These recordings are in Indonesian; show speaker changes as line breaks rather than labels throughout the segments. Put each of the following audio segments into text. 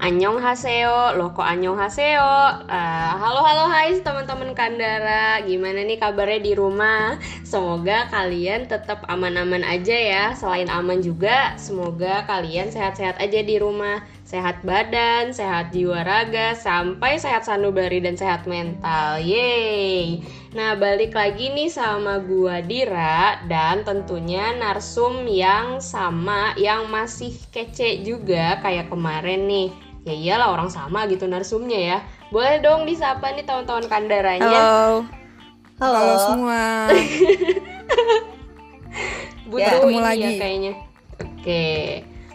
Anyong Haseo, loh kok Anyong Haseo? Uh, halo halo hai teman-teman Kandara, gimana nih kabarnya di rumah? Semoga kalian tetap aman-aman aja ya. Selain aman juga, semoga kalian sehat-sehat aja di rumah. Sehat badan, sehat jiwa raga, sampai sehat sanubari dan sehat mental. Yeay! Nah, balik lagi nih sama gua Dira dan tentunya narsum yang sama yang masih kece juga kayak kemarin nih ya iyalah orang sama gitu narsumnya ya. Boleh dong disapa nih teman-teman kandaranya.
Halo.
Halo, halo semua.
Butuh ya, ini lagi. ya kayaknya. Oke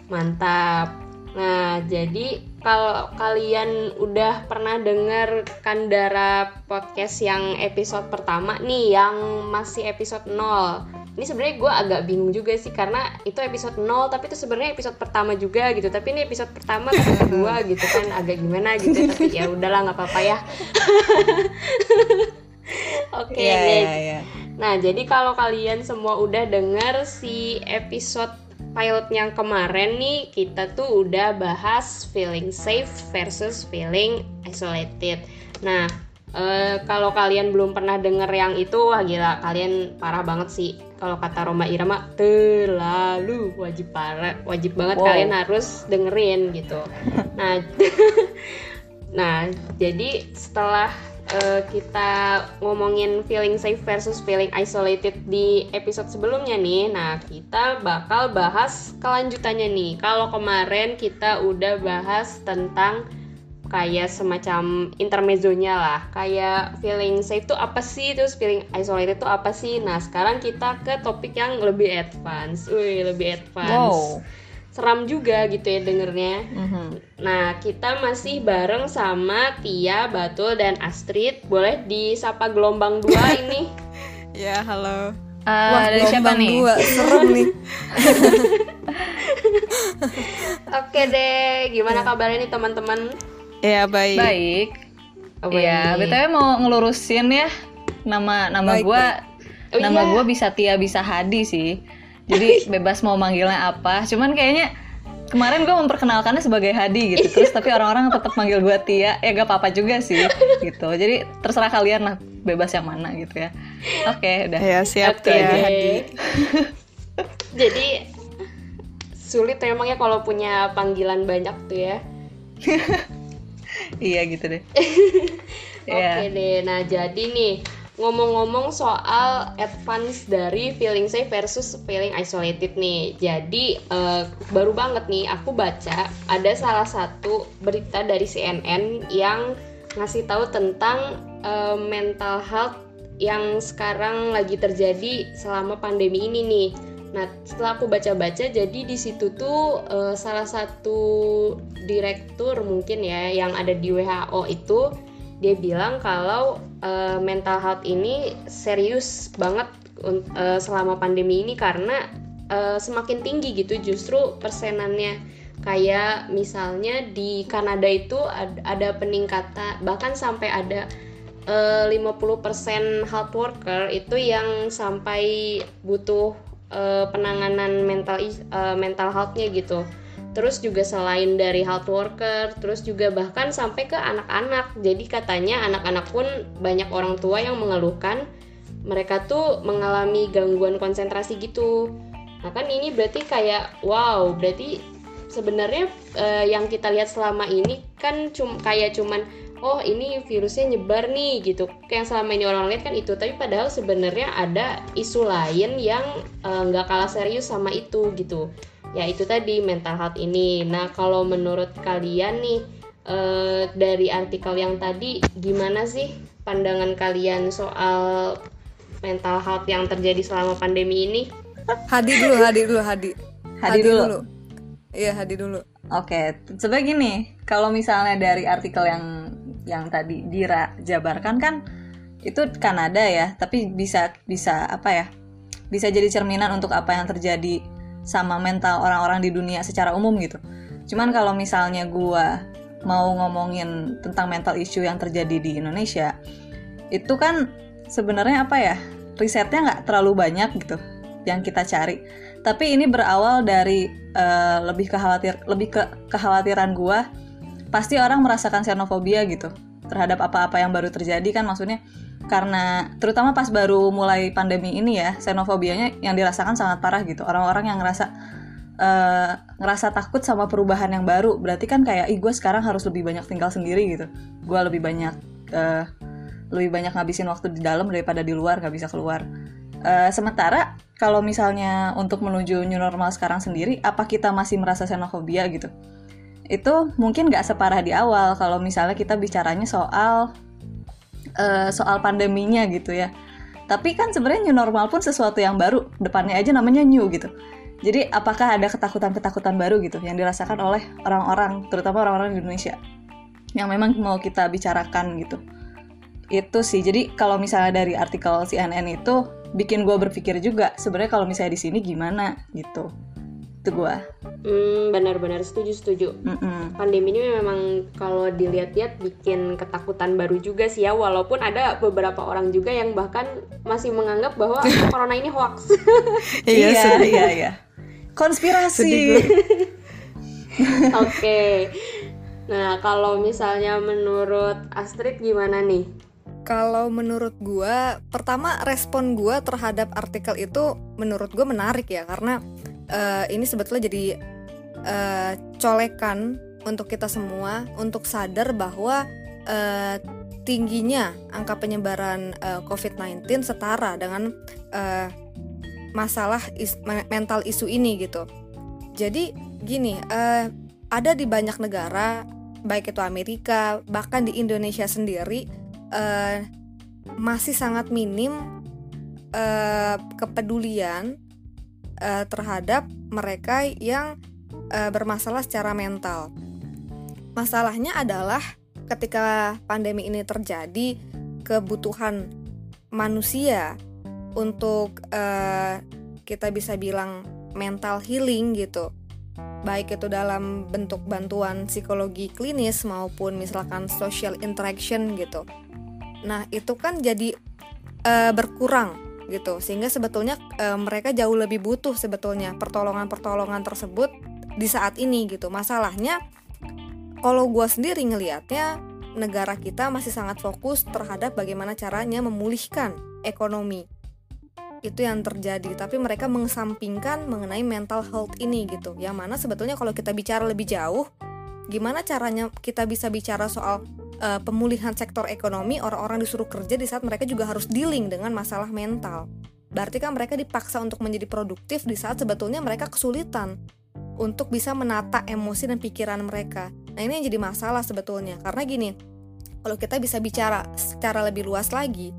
mantap. Nah jadi kalau kalian udah pernah denger Kandara podcast yang episode pertama nih yang masih episode 0 ini sebenarnya gue agak bingung juga sih karena itu episode 0 tapi itu sebenarnya episode pertama juga gitu. Tapi ini episode pertama tapi kedua gitu kan agak gimana gitu. Tapi ya udahlah nggak apa-apa ya. Oke okay, yeah, yeah, yeah. nah jadi kalau kalian semua udah denger si episode pilot yang kemarin nih kita tuh udah bahas feeling safe versus feeling isolated. Nah Uh, kalau kalian belum pernah denger yang itu wah gila kalian parah banget sih. Kalau kata Roma Irama terlalu wajib parah wajib banget wow. kalian harus dengerin gitu. Nah nah jadi setelah uh, kita ngomongin feeling safe versus feeling isolated di episode sebelumnya nih. Nah kita bakal bahas kelanjutannya nih. Kalau kemarin kita udah bahas tentang kayak semacam intermezzonya lah. Kayak feeling safe tuh apa sih? Terus feeling isolated tuh apa sih? Nah sekarang kita ke topik yang lebih advance. Wih lebih advance. Wow. Seram juga gitu ya dengernya mm-hmm. nah kita masih bareng sama Tia Batul dan Astrid boleh disapa gelombang dua ini
ya halo
Uh, Wah, dari siapa nih?
Dua, serem nih.
Oke deh, gimana ya. kabarnya nih teman-teman?
Iya baik.
Baik. Oh, iya, btw mau ngelurusin ya nama nama gue oh, nama iya. gue bisa Tia bisa Hadi sih. Jadi bebas mau manggilnya apa. Cuman kayaknya kemarin gue memperkenalkannya sebagai Hadi gitu. Terus tapi orang-orang tetap manggil gue Tia. Ya gak apa-apa juga sih gitu. Jadi terserah kalian lah bebas yang mana gitu ya. Oke, udah.
Ya siap okay. Tia Hadi.
Jadi sulit emangnya kalau punya panggilan banyak tuh ya.
iya gitu deh
oke okay, yeah. deh nah jadi nih ngomong-ngomong soal advance dari feeling safe versus feeling isolated nih. Jadi uh, baru banget nih aku baca ada salah satu berita dari CNN yang ngasih tahu tentang uh, mental health yang sekarang lagi terjadi selama pandemi ini nih. Nah, setelah aku baca-baca, jadi di situ tuh uh, salah satu direktur mungkin ya yang ada di WHO itu dia bilang kalau uh, mental health ini serius banget uh, selama pandemi ini karena uh, semakin tinggi gitu justru persenannya. Kayak misalnya di Kanada itu ada, ada peningkatan bahkan sampai ada uh, 50% health worker itu yang sampai butuh uh, penanganan mental uh, mental healthnya gitu terus juga selain dari health worker terus juga bahkan sampai ke anak-anak. Jadi katanya anak-anak pun banyak orang tua yang mengeluhkan mereka tuh mengalami gangguan konsentrasi gitu. Nah kan ini berarti kayak wow berarti sebenarnya uh, yang kita lihat selama ini kan cum kayak cuman oh ini virusnya nyebar nih gitu. Kayak yang selama ini orang lihat kan itu. Tapi padahal sebenarnya ada isu lain yang eh, nggak uh, kalah serius sama itu gitu ya itu tadi mental health ini. Nah kalau menurut kalian nih uh, dari artikel yang tadi gimana sih pandangan kalian soal mental health yang terjadi selama pandemi ini?
Hadi dulu Hadi dulu Hadi.
Hadi, dulu?
iya Hadi dulu.
Oke, sebagai gini, kalau misalnya dari artikel yang yang tadi Dira jabarkan kan itu Kanada ya tapi bisa bisa apa ya? Bisa jadi cerminan untuk apa yang terjadi sama mental orang-orang di dunia secara umum gitu. Cuman kalau misalnya gue mau ngomongin tentang mental issue yang terjadi di Indonesia itu kan sebenarnya apa ya risetnya nggak terlalu banyak gitu yang kita cari. Tapi ini berawal dari uh, lebih khawatir lebih ke kekhawatiran gue pasti orang merasakan xenofobia gitu terhadap apa-apa yang baru terjadi kan maksudnya karena terutama pas baru mulai pandemi ini ya xenofobianya yang dirasakan sangat parah gitu. Orang-orang yang ngerasa uh, ngerasa takut sama perubahan yang baru berarti kan kayak ih gue sekarang harus lebih banyak tinggal sendiri gitu. Gue lebih banyak uh, lebih banyak ngabisin waktu di dalam daripada di luar nggak bisa keluar. Uh, sementara kalau misalnya untuk menuju new normal sekarang sendiri apa kita masih merasa xenofobia gitu? Itu mungkin nggak separah di awal. Kalau misalnya kita bicaranya soal uh, soal pandeminya gitu ya. Tapi kan sebenarnya new normal pun sesuatu yang baru, depannya aja namanya new gitu. Jadi apakah ada ketakutan-ketakutan baru gitu yang dirasakan oleh orang-orang, terutama orang-orang di Indonesia, yang memang mau kita bicarakan gitu. Itu sih. Jadi kalau misalnya dari artikel CNN itu bikin gue berpikir juga sebenarnya kalau misalnya di sini gimana gitu itu gue
hmm, benar-benar setuju setuju. Mm -mm. pandemi ini memang kalau dilihat-lihat bikin ketakutan baru juga sih ya walaupun ada beberapa orang juga yang bahkan masih menganggap bahwa corona ini hoax.
Iya iya. iya, iya. konspirasi.
Oke. Okay. nah kalau misalnya menurut Astrid gimana nih?
Kalau menurut gue, pertama respon gue terhadap artikel itu menurut gue menarik ya karena uh, ini sebetulnya jadi uh, colekan untuk kita semua untuk sadar bahwa uh, tingginya angka penyebaran uh, COVID-19 setara dengan uh, masalah is mental isu ini gitu. Jadi gini, uh, ada di banyak negara, baik itu Amerika, bahkan di Indonesia sendiri, uh, masih sangat minim uh, kepedulian uh, terhadap mereka yang uh, bermasalah secara mental. Masalahnya adalah ketika pandemi ini terjadi, kebutuhan manusia untuk uh, kita bisa bilang mental healing gitu, baik itu dalam bentuk bantuan psikologi klinis maupun misalkan social interaction gitu. Nah itu kan jadi uh, berkurang gitu. Sehingga sebetulnya e, mereka jauh lebih butuh sebetulnya pertolongan-pertolongan tersebut di saat ini gitu. Masalahnya kalau gue sendiri ngelihatnya negara kita masih sangat fokus terhadap bagaimana caranya memulihkan ekonomi. Itu yang terjadi tapi mereka mengesampingkan mengenai mental health ini gitu. Yang mana sebetulnya kalau kita bicara lebih jauh gimana caranya kita bisa bicara soal uh, pemulihan sektor ekonomi orang-orang disuruh kerja di saat mereka juga harus dealing dengan masalah mental. Berarti kan mereka dipaksa untuk menjadi produktif di saat sebetulnya mereka kesulitan untuk bisa menata emosi dan pikiran mereka. Nah ini yang jadi masalah sebetulnya. Karena gini kalau kita bisa bicara secara lebih luas lagi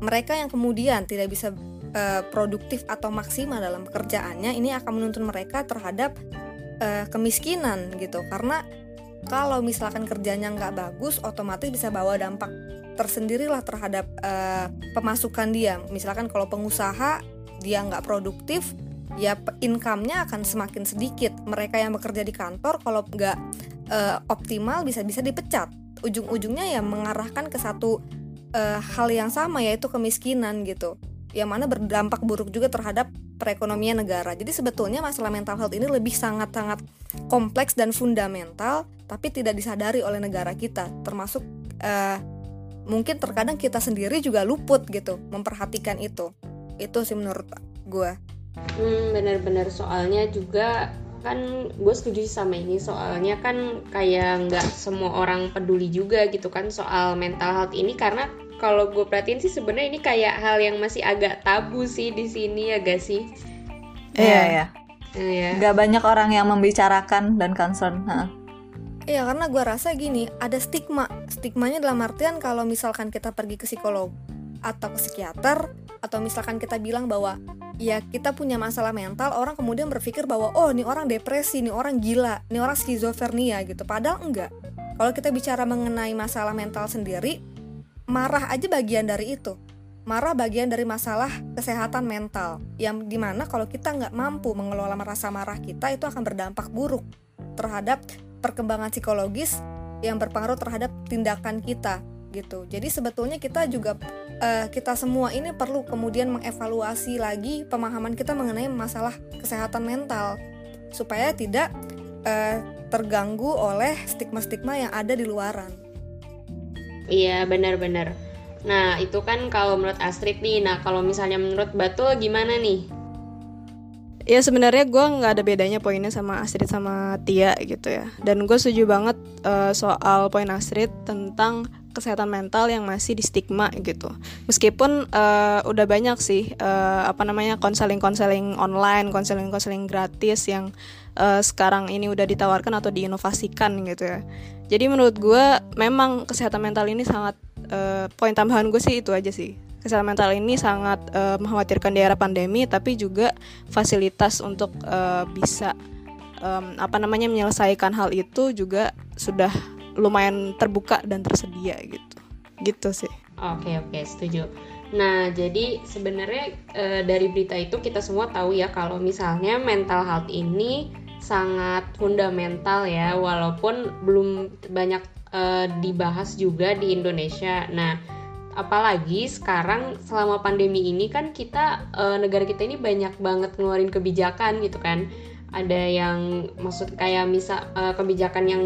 mereka yang kemudian tidak bisa uh, produktif atau maksimal dalam pekerjaannya ini akan menuntun mereka terhadap uh, kemiskinan gitu. Karena kalau misalkan kerjanya nggak bagus otomatis bisa bawa dampak tersendirilah terhadap uh, pemasukan dia. Misalkan kalau pengusaha dia nggak produktif ya income-nya akan semakin sedikit. Mereka yang bekerja di kantor kalau nggak uh, optimal bisa-bisa dipecat. Ujung-ujungnya ya mengarahkan ke satu uh, hal yang sama yaitu kemiskinan gitu yang mana berdampak buruk juga terhadap perekonomian negara. Jadi sebetulnya masalah mental health ini lebih sangat-sangat kompleks dan fundamental, tapi tidak disadari oleh negara kita, termasuk uh, mungkin terkadang kita sendiri juga luput gitu memperhatikan itu. Itu sih menurut gue.
Hmm, benar-benar soalnya juga kan gue setuju sama ini soalnya kan kayak nggak semua orang peduli juga gitu kan soal mental health ini karena kalau gue perhatiin sih sebenarnya ini kayak hal yang masih agak tabu sih di sini ya gak sih?
Iya ya. Iya. Gak banyak orang yang membicarakan dan concern.
Iya karena gue rasa gini ada stigma stigmanya dalam artian kalau misalkan kita pergi ke psikolog atau ke psikiater atau misalkan kita bilang bahwa ya kita punya masalah mental orang kemudian berpikir bahwa oh ini orang depresi ini orang gila ini orang skizofrenia gitu padahal enggak kalau kita bicara mengenai masalah mental sendiri marah aja bagian dari itu. Marah bagian dari masalah kesehatan mental. Yang di mana kalau kita nggak mampu mengelola rasa marah kita itu akan berdampak buruk terhadap perkembangan psikologis yang berpengaruh terhadap tindakan kita gitu. Jadi sebetulnya kita juga uh, kita semua ini perlu kemudian mengevaluasi lagi pemahaman kita mengenai masalah kesehatan mental. Supaya tidak uh, terganggu oleh stigma-stigma yang ada di luaran.
Iya benar-benar. Nah itu kan kalau menurut Astrid nih. Nah kalau misalnya menurut Batul gimana nih?
Ya sebenarnya gue nggak ada bedanya poinnya sama Astrid sama Tia gitu ya. Dan gue setuju banget uh, soal poin Astrid tentang kesehatan mental yang masih di stigma gitu. Meskipun uh, udah banyak sih uh, apa namanya konseling-konseling online, konseling-konseling gratis yang uh, sekarang ini udah ditawarkan atau diinovasikan gitu ya. Jadi menurut gue memang kesehatan mental ini sangat uh, poin tambahan gue sih itu aja sih. Kesehatan mental ini sangat uh, mengkhawatirkan di era pandemi, tapi juga fasilitas untuk uh, bisa um, apa namanya menyelesaikan hal itu juga sudah lumayan terbuka dan tersedia gitu gitu sih
oke oke setuju nah jadi sebenarnya e, dari berita itu kita semua tahu ya kalau misalnya mental health ini sangat fundamental ya walaupun belum banyak e, dibahas juga di Indonesia. Nah apalagi sekarang selama pandemi ini kan kita e, negara kita ini banyak banget ngeluarin kebijakan gitu kan. Ada yang maksud kayak misal uh, kebijakan yang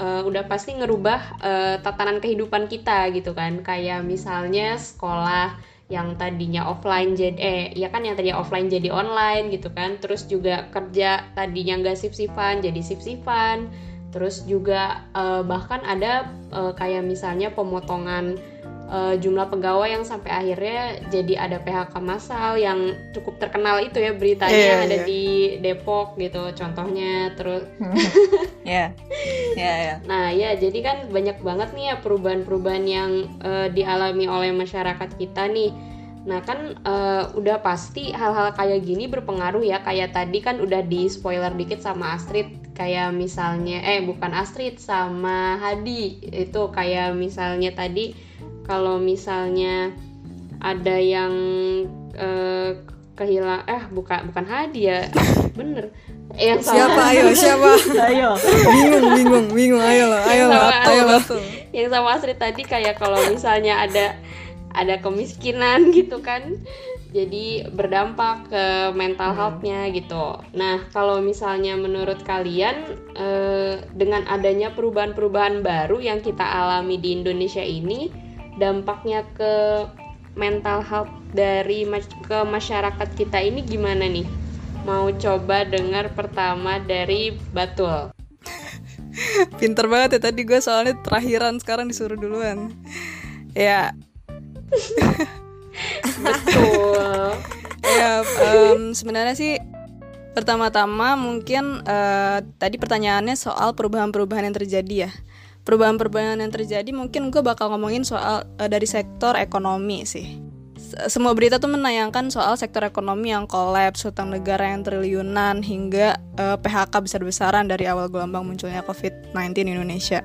uh, udah pasti ngerubah uh, tatanan kehidupan kita gitu kan. Kayak misalnya sekolah yang tadinya offline jadi eh ya kan yang tadinya offline jadi online gitu kan. Terus juga kerja tadinya nggak sip sipan jadi sip sipan terus juga uh, bahkan ada uh, kayak misalnya pemotongan uh, jumlah pegawai yang sampai akhirnya jadi ada PHK massal yang cukup terkenal itu ya beritanya yeah, ada yeah. di Depok gitu contohnya terus
ya ya ya
nah ya jadi kan banyak banget nih ya perubahan-perubahan yang uh, dialami oleh masyarakat kita nih. Nah kan uh, udah pasti hal-hal kayak gini berpengaruh ya kayak tadi kan udah di spoiler dikit sama Astrid. Kayak misalnya eh bukan Astrid sama Hadi. Itu kayak misalnya tadi kalau misalnya ada yang uh, kehilang eh bukan bukan hadiah. Bener.
Eh, yang sama siapa? Ayo siapa?
Ayo.
Bingung bingung bingung. Ayo lah ayo lah ayo lah.
Yang sama Astrid tadi kayak kalau misalnya ada ada kemiskinan gitu kan. Jadi berdampak ke mental hmm. healthnya gitu. Nah kalau misalnya menurut kalian eh, dengan adanya perubahan-perubahan baru yang kita alami di Indonesia ini, dampaknya ke mental health dari ke masyarakat kita ini gimana nih? Mau coba dengar pertama dari Batul.
Pinter banget ya tadi gue soalnya terakhiran sekarang disuruh duluan. Ya.
Betul.
ya um, sebenarnya sih pertama-tama mungkin uh, tadi pertanyaannya soal perubahan-perubahan yang terjadi ya perubahan-perubahan yang terjadi mungkin gue bakal ngomongin soal uh, dari sektor ekonomi sih semua berita tuh menayangkan soal sektor ekonomi yang kolaps, hutang negara yang triliunan, hingga uh, eh, PHK besar-besaran dari awal gelombang munculnya COVID-19 di Indonesia.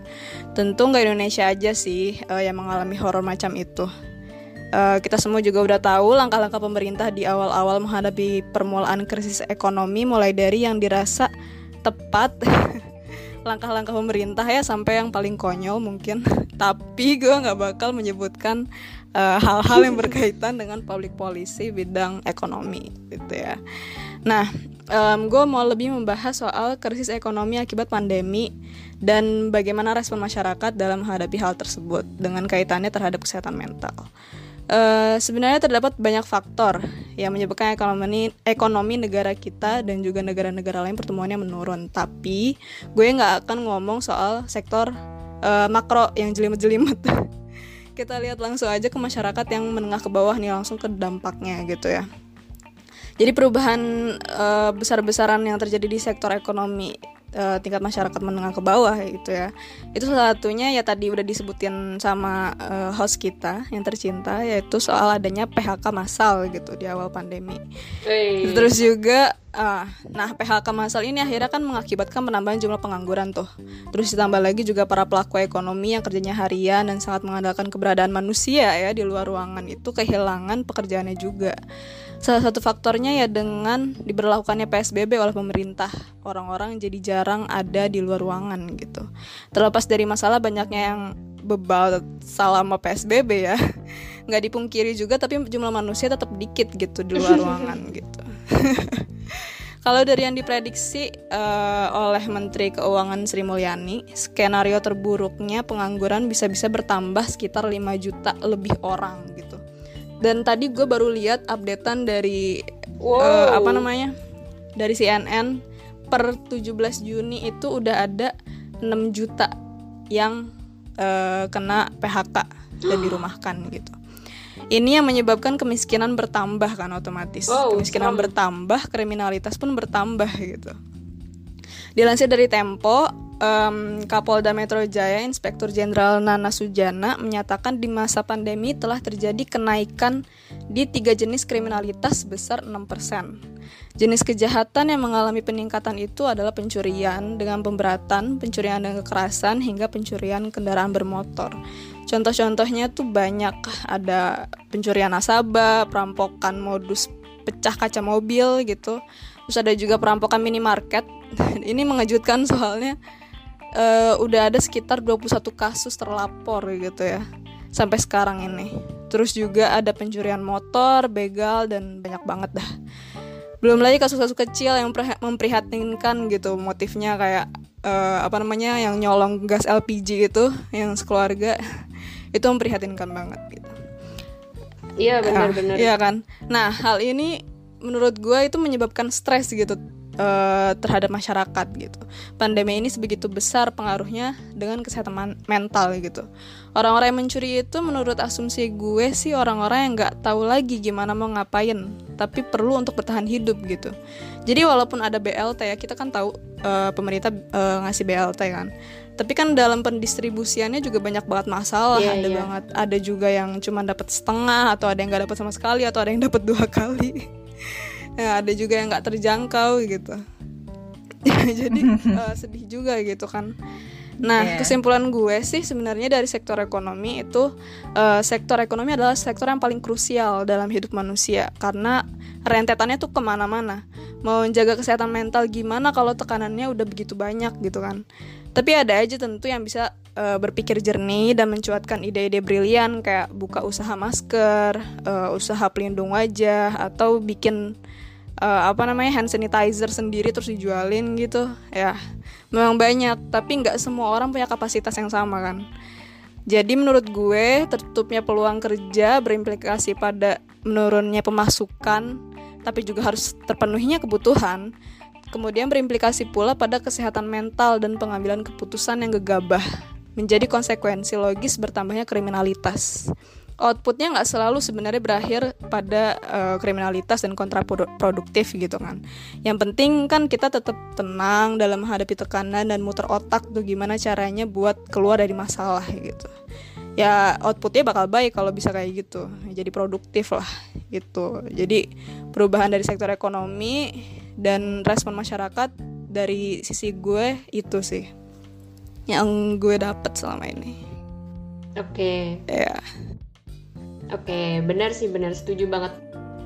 Tentu nggak Indonesia aja sih uh, yang mengalami horor macam itu. Uh, kita semua juga udah tahu langkah-langkah pemerintah di awal-awal menghadapi permulaan krisis ekonomi, mulai dari yang dirasa tepat langkah-langkah pemerintah ya sampai yang paling konyol mungkin. Tapi gue nggak bakal menyebutkan eh, hal-hal uh, yang berkaitan dengan public policy bidang ekonomi gitu ya. Nah um, gue mau lebih membahas soal krisis ekonomi akibat pandemi dan bagaimana respon masyarakat dalam menghadapi hal tersebut dengan kaitannya terhadap kesehatan mental Uh, sebenarnya terdapat banyak faktor yang menyebabkan ekonomi ekonomi negara kita dan juga negara-negara lain pertumbuhannya menurun. Tapi gue nggak akan ngomong soal sektor uh, makro yang jelimet-jelimet. Kita lihat langsung aja ke masyarakat yang menengah ke bawah nih langsung ke dampaknya gitu ya. Jadi perubahan uh, besar-besaran yang terjadi di sektor ekonomi uh, tingkat masyarakat menengah ke bawah gitu ya itu salah satunya ya tadi udah disebutin sama uh, host kita yang tercinta yaitu soal adanya PHK massal gitu di awal pandemi hey. terus juga uh, nah PHK massal ini akhirnya kan mengakibatkan penambahan jumlah pengangguran tuh terus ditambah lagi juga para pelaku ekonomi yang kerjanya harian dan sangat mengandalkan keberadaan manusia ya di luar ruangan itu kehilangan pekerjaannya juga Salah satu faktornya ya dengan diberlakukannya PSBB oleh pemerintah. Orang-orang jadi jarang ada di luar ruangan gitu. Terlepas dari masalah banyaknya yang bebal selama PSBB ya. Nggak dipungkiri juga tapi jumlah manusia tetap dikit gitu di luar ruangan gitu. Kalau dari yang diprediksi uh, oleh Menteri Keuangan Sri Mulyani, skenario terburuknya pengangguran bisa-bisa bertambah sekitar 5 juta lebih orang gitu. Dan tadi gue baru lihat updatean dari wow. uh, apa namanya? Dari CNN per 17 Juni itu udah ada 6 juta yang uh, kena PHK dan dirumahkan gitu. Ini yang menyebabkan kemiskinan bertambah kan otomatis. Oh, kemiskinan bertambah, kriminalitas pun bertambah gitu. Dilansir dari Tempo, um, Kapolda Metro Jaya Inspektur Jenderal Nana Sujana menyatakan di masa pandemi telah terjadi kenaikan di tiga jenis kriminalitas sebesar 6%. Jenis kejahatan yang mengalami peningkatan itu adalah pencurian dengan pemberatan, pencurian dengan kekerasan, hingga pencurian kendaraan bermotor. Contoh-contohnya tuh banyak ada pencurian nasabah, perampokan modus pecah kaca mobil gitu. Terus ada juga perampokan minimarket. Ini mengejutkan soalnya uh, udah ada sekitar 21 kasus terlapor gitu ya. Sampai sekarang ini. Terus juga ada pencurian motor, begal dan banyak banget dah. Belum lagi kasus-kasus kecil yang memprihatinkan gitu motifnya kayak uh, apa namanya yang nyolong gas LPG itu yang sekeluarga itu memprihatinkan banget gitu.
Iya benar-benar.
iya kan? Nah hal ini menurut gue itu menyebabkan stres gitu uh, terhadap masyarakat gitu. Pandemi ini sebegitu besar pengaruhnya dengan kesehatan mental gitu. Orang-orang yang mencuri itu menurut asumsi gue sih orang-orang yang nggak tahu lagi gimana mau ngapain, tapi perlu untuk bertahan hidup gitu. Jadi walaupun ada BLT ya kita kan tahu uh, pemerintah uh, ngasih BLT kan tapi kan dalam pendistribusiannya juga banyak banget masalah yeah, ada yeah. banget ada juga yang cuma dapat setengah atau ada yang nggak dapat sama sekali atau ada yang dapat dua kali ya ada juga yang nggak terjangkau gitu jadi uh, sedih juga gitu kan Nah, yeah. kesimpulan gue sih sebenarnya dari sektor ekonomi itu uh, sektor ekonomi adalah sektor yang paling krusial dalam hidup manusia karena rentetannya tuh ke mana-mana. Mau menjaga kesehatan mental gimana kalau tekanannya udah begitu banyak gitu kan? Tapi ada aja tentu yang bisa uh, berpikir jernih dan mencuatkan ide-ide brilian kayak buka usaha masker, uh, usaha pelindung wajah atau bikin uh, apa namanya hand sanitizer sendiri terus dijualin gitu. Ya, memang banyak, tapi nggak semua orang punya kapasitas yang sama kan. Jadi menurut gue tertutupnya peluang kerja berimplikasi pada menurunnya pemasukan, tapi juga harus terpenuhinya kebutuhan kemudian berimplikasi pula pada kesehatan mental dan pengambilan keputusan yang gegabah, menjadi konsekuensi logis bertambahnya kriminalitas. Outputnya nggak selalu sebenarnya berakhir pada uh, kriminalitas dan kontraproduktif gitu kan. Yang penting kan kita tetap tenang dalam menghadapi tekanan dan muter otak tuh gimana caranya buat keluar dari masalah gitu. Ya outputnya bakal baik kalau bisa kayak gitu. Jadi produktif lah gitu. Jadi perubahan dari sektor ekonomi dan respon masyarakat dari sisi gue itu sih yang gue dapet selama ini.
Oke. Okay.
ya
oke okay, benar sih benar. Setuju banget.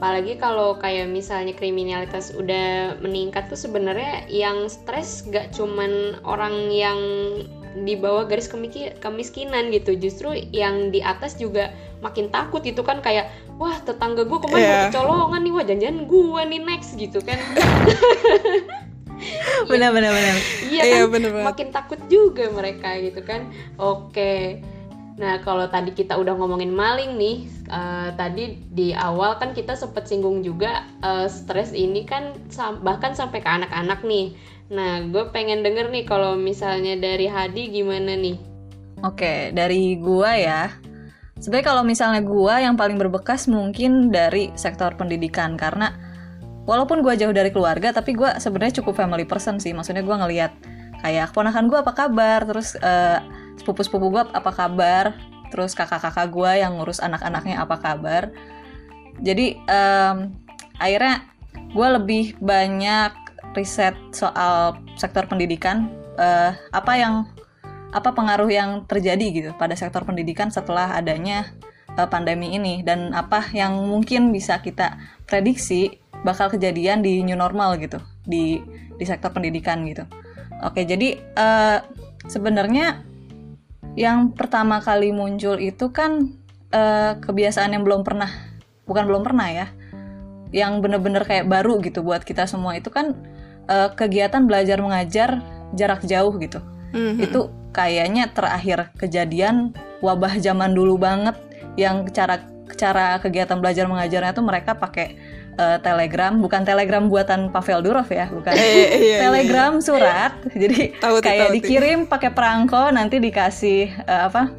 Apalagi kalau kayak misalnya kriminalitas udah meningkat tuh sebenarnya yang stres gak cuman orang yang di bawah garis kemiskinan gitu. Justru yang di atas juga makin takut itu kan kayak wah tetangga gue kemarin yeah. kecolongan nih wah jangan-jangan gue nih next gitu kan.
Benar benar benar.
Iya kan? yeah, bener makin takut juga mereka gitu kan. Oke nah kalau tadi kita udah ngomongin maling nih uh, tadi di awal kan kita sempat singgung juga uh, stres ini kan sam bahkan sampai ke anak-anak nih. Nah gue pengen denger nih kalau misalnya dari Hadi gimana nih?
Oke, dari gua ya. Sebenarnya kalau misalnya gue yang paling berbekas mungkin dari sektor pendidikan karena walaupun gue jauh dari keluarga tapi gue sebenarnya cukup family person sih. Maksudnya gue ngelihat kayak keponakan gue apa kabar terus uh, sepupu-sepupu gue apa kabar? Terus kakak-kakak gue yang ngurus anak-anaknya apa kabar? Jadi um, akhirnya gue lebih banyak riset soal sektor pendidikan uh, apa yang apa pengaruh yang terjadi gitu pada sektor pendidikan setelah adanya uh, pandemi ini. Dan apa yang mungkin bisa kita prediksi bakal kejadian di new normal gitu di di sektor pendidikan gitu. Oke, jadi uh, sebenarnya yang pertama kali muncul itu kan uh, kebiasaan yang belum pernah bukan belum pernah ya yang bener-bener kayak baru gitu buat kita semua itu kan uh, kegiatan belajar mengajar jarak jauh gitu. Mm-hmm. Itu kayaknya terakhir kejadian wabah zaman dulu banget yang cara cara kegiatan belajar mengajarnya tuh mereka pakai uh, telegram bukan telegram buatan Pavel Durov ya bukan eh, iya, iya, telegram iya. surat jadi tau, kayak tau, dikirim pakai perangko nanti dikasih uh, apa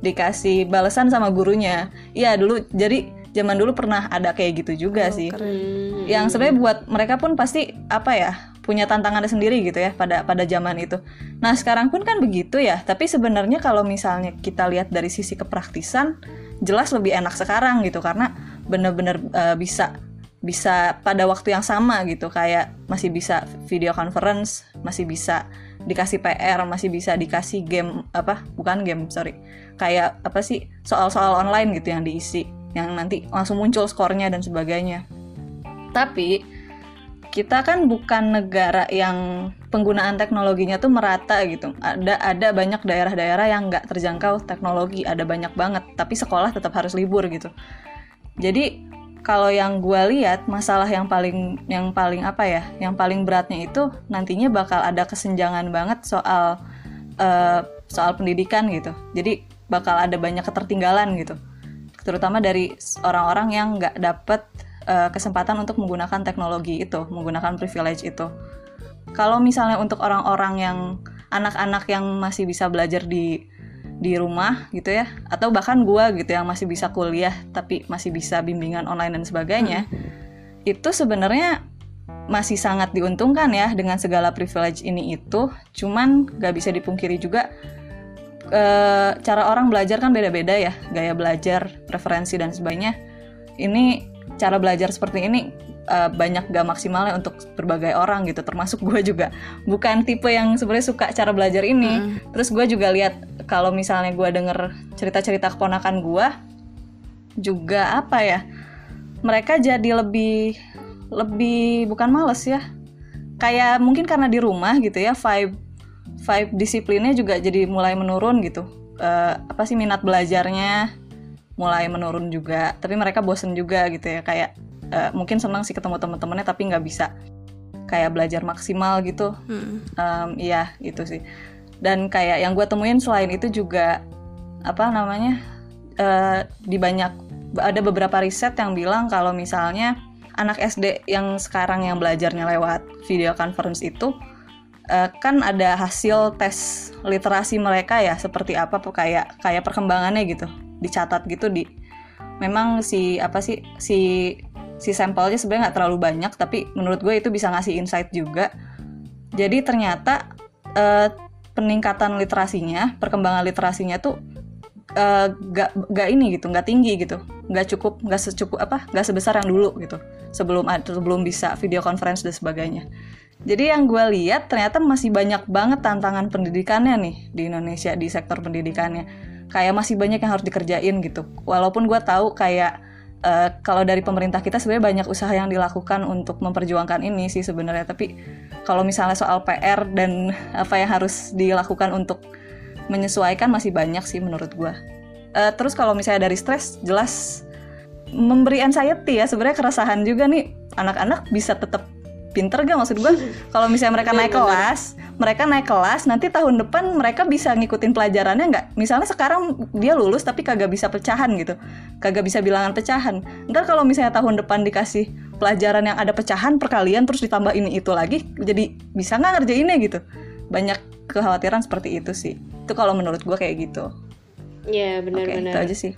dikasih balasan sama gurunya iya dulu jadi zaman dulu pernah ada kayak gitu juga oh, sih keren. yang sebenarnya buat mereka pun pasti apa ya punya tantangannya sendiri gitu ya pada pada zaman itu. Nah sekarang pun kan begitu ya. Tapi sebenarnya kalau misalnya kita lihat dari sisi kepraktisan, jelas lebih enak sekarang gitu karena bener-bener uh, bisa bisa pada waktu yang sama gitu kayak masih bisa video conference masih bisa dikasih PR masih bisa dikasih game apa bukan game sorry kayak apa sih soal-soal online gitu yang diisi yang nanti langsung muncul skornya dan sebagainya. Tapi kita kan bukan negara yang penggunaan teknologinya tuh merata gitu. Ada ada banyak daerah-daerah yang nggak terjangkau teknologi ada banyak banget tapi sekolah tetap harus libur gitu. Jadi kalau yang gue lihat masalah yang paling yang paling apa ya yang paling beratnya itu nantinya bakal ada kesenjangan banget soal uh, soal pendidikan gitu. Jadi bakal ada banyak ketertinggalan gitu. Terutama dari orang-orang yang nggak dapet uh, kesempatan untuk menggunakan teknologi itu menggunakan privilege itu. Kalau misalnya untuk orang-orang yang anak-anak yang masih bisa belajar di di rumah gitu ya atau bahkan gue gitu yang masih bisa kuliah tapi masih bisa bimbingan online dan sebagainya hmm. itu sebenarnya masih sangat diuntungkan ya dengan segala privilege ini itu cuman gak bisa dipungkiri juga e, cara orang belajar kan beda-beda ya gaya belajar preferensi dan sebagainya ini cara belajar seperti ini uh, banyak gak maksimalnya untuk berbagai orang gitu. Termasuk gue juga. Bukan tipe yang sebenarnya suka cara belajar ini. Mm. terus gue juga lihat kalau misalnya gue denger cerita-cerita keponakan gue juga apa ya mereka jadi lebih lebih bukan males ya. Kayak mungkin karena di rumah gitu ya vibe vibe disiplinnya juga jadi mulai menurun gitu. Uh, apa sih minat belajarnya mulai menurun juga. Tapi mereka bosen juga gitu ya kayak uh, mungkin senang sih ketemu teman-temannya tapi nggak bisa kayak belajar maksimal gitu hmm. um, iya gitu sih dan kayak yang gue temuin selain itu juga apa namanya uh, di banyak ada beberapa riset yang bilang kalau misalnya anak SD yang sekarang yang belajarnya lewat video conference itu uh, kan ada hasil tes literasi mereka ya seperti apa kayak kayak perkembangannya gitu dicatat gitu di memang si apa sih si si sampelnya sebenarnya nggak terlalu banyak tapi menurut gue itu bisa ngasih insight juga jadi ternyata uh, peningkatan literasinya, perkembangan literasinya tuh uh, gak, gak ini gitu, gak tinggi gitu, gak cukup, gak secukup apa, gak sebesar yang dulu gitu, sebelum sebelum bisa video conference dan sebagainya. Jadi yang gue lihat ternyata masih banyak banget tantangan pendidikannya nih di Indonesia di sektor pendidikannya. Kayak masih banyak yang harus dikerjain gitu. Walaupun gue tahu kayak uh, kalau dari pemerintah kita sebenarnya banyak usaha yang dilakukan untuk memperjuangkan ini sih sebenarnya. Tapi kalau misalnya soal PR dan apa yang harus dilakukan untuk menyesuaikan masih banyak sih menurut gue. Uh, terus kalau misalnya dari stres jelas memberi anxiety ya sebenarnya keresahan juga nih anak-anak bisa tetap pinter gak maksud gue kalau misalnya mereka naik kelas mereka naik kelas nanti tahun depan mereka bisa ngikutin pelajarannya nggak misalnya sekarang dia lulus tapi kagak bisa pecahan gitu. Kagak bisa bilangan pecahan. Ntar kalau misalnya tahun depan dikasih pelajaran yang ada pecahan perkalian terus ditambah ini itu lagi jadi bisa nggak ngerjainnya gitu? Banyak kekhawatiran seperti itu sih. Itu kalau menurut gue kayak gitu.
Ya benar-benar
okay, itu aja sih.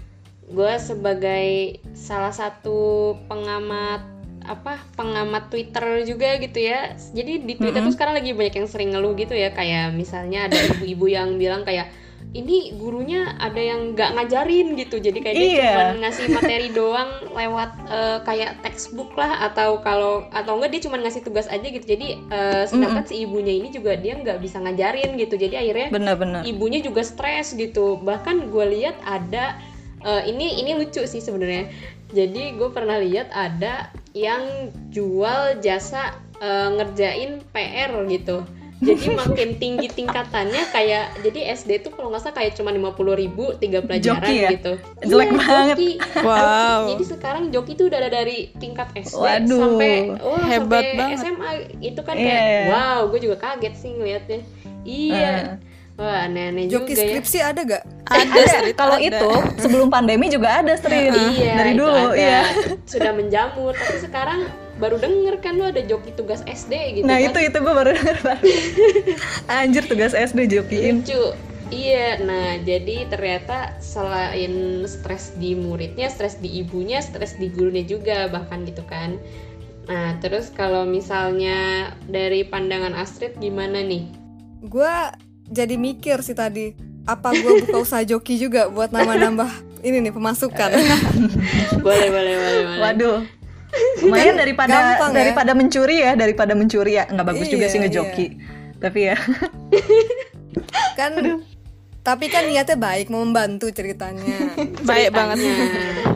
Gue sebagai salah satu pengamat apa pengamat Twitter juga gitu ya jadi di Twitter mm -hmm. tuh sekarang lagi banyak yang sering ngeluh gitu ya kayak misalnya ada ibu-ibu yang bilang kayak ini gurunya ada yang nggak ngajarin gitu jadi kayak iya. dia cuma ngasih materi doang lewat uh, kayak textbook lah atau kalau atau enggak dia cuma ngasih tugas aja gitu jadi uh, sedangkan mm -hmm. si ibunya ini juga dia nggak bisa ngajarin gitu jadi akhirnya
Bener-bener.
ibunya juga stres gitu bahkan gue lihat ada uh, ini ini lucu sih sebenarnya jadi gue pernah lihat ada yang jual jasa uh, ngerjain PR gitu jadi makin tinggi tingkatannya kayak jadi SD tuh kalau nggak salah kayak cuma lima puluh ribu tiga pelajaran
Joki ya?
gitu
Jelek
Iya,
banget.
joki.
Wow.
jadi sekarang joki tuh udah ada dari tingkat SD
Waduh.
sampai oh,
Hebat
sampai
banget.
SMA itu kan
Iya,
kayak
iya.
wow gue juga kaget sih ngeliatnya iya wah aneh-aneh
Joki
juga ya.
skripsi ada gak?
Ada,
Ada, kalau itu sebelum pandemi juga ada Strin
iya
dari dulu
ada.
iya.
Sudah menjamur tapi sekarang baru denger kan lu ada joki tugas SD gitu
nah
kan.
itu itu gue baru denger baru. anjir tugas SD jokiin.
Lucu. Iya nah jadi ternyata selain stres di muridnya stres di ibunya stres di gurunya juga bahkan gitu kan. Nah terus kalau misalnya dari pandangan Astrid gimana nih?
Gue jadi mikir sih tadi apa gue buka usaha joki juga buat nambah-nambah ini nih pemasukan.
boleh boleh boleh boleh.
Waduh. Lumayan daripada
gampang ya.
daripada mencuri ya daripada mencuri ya. Nggak bagus juga
Iya,
sih ngejoki tapi ya.
Kan tapi kan niatnya baik mau membantu ceritanya.
Baik banget.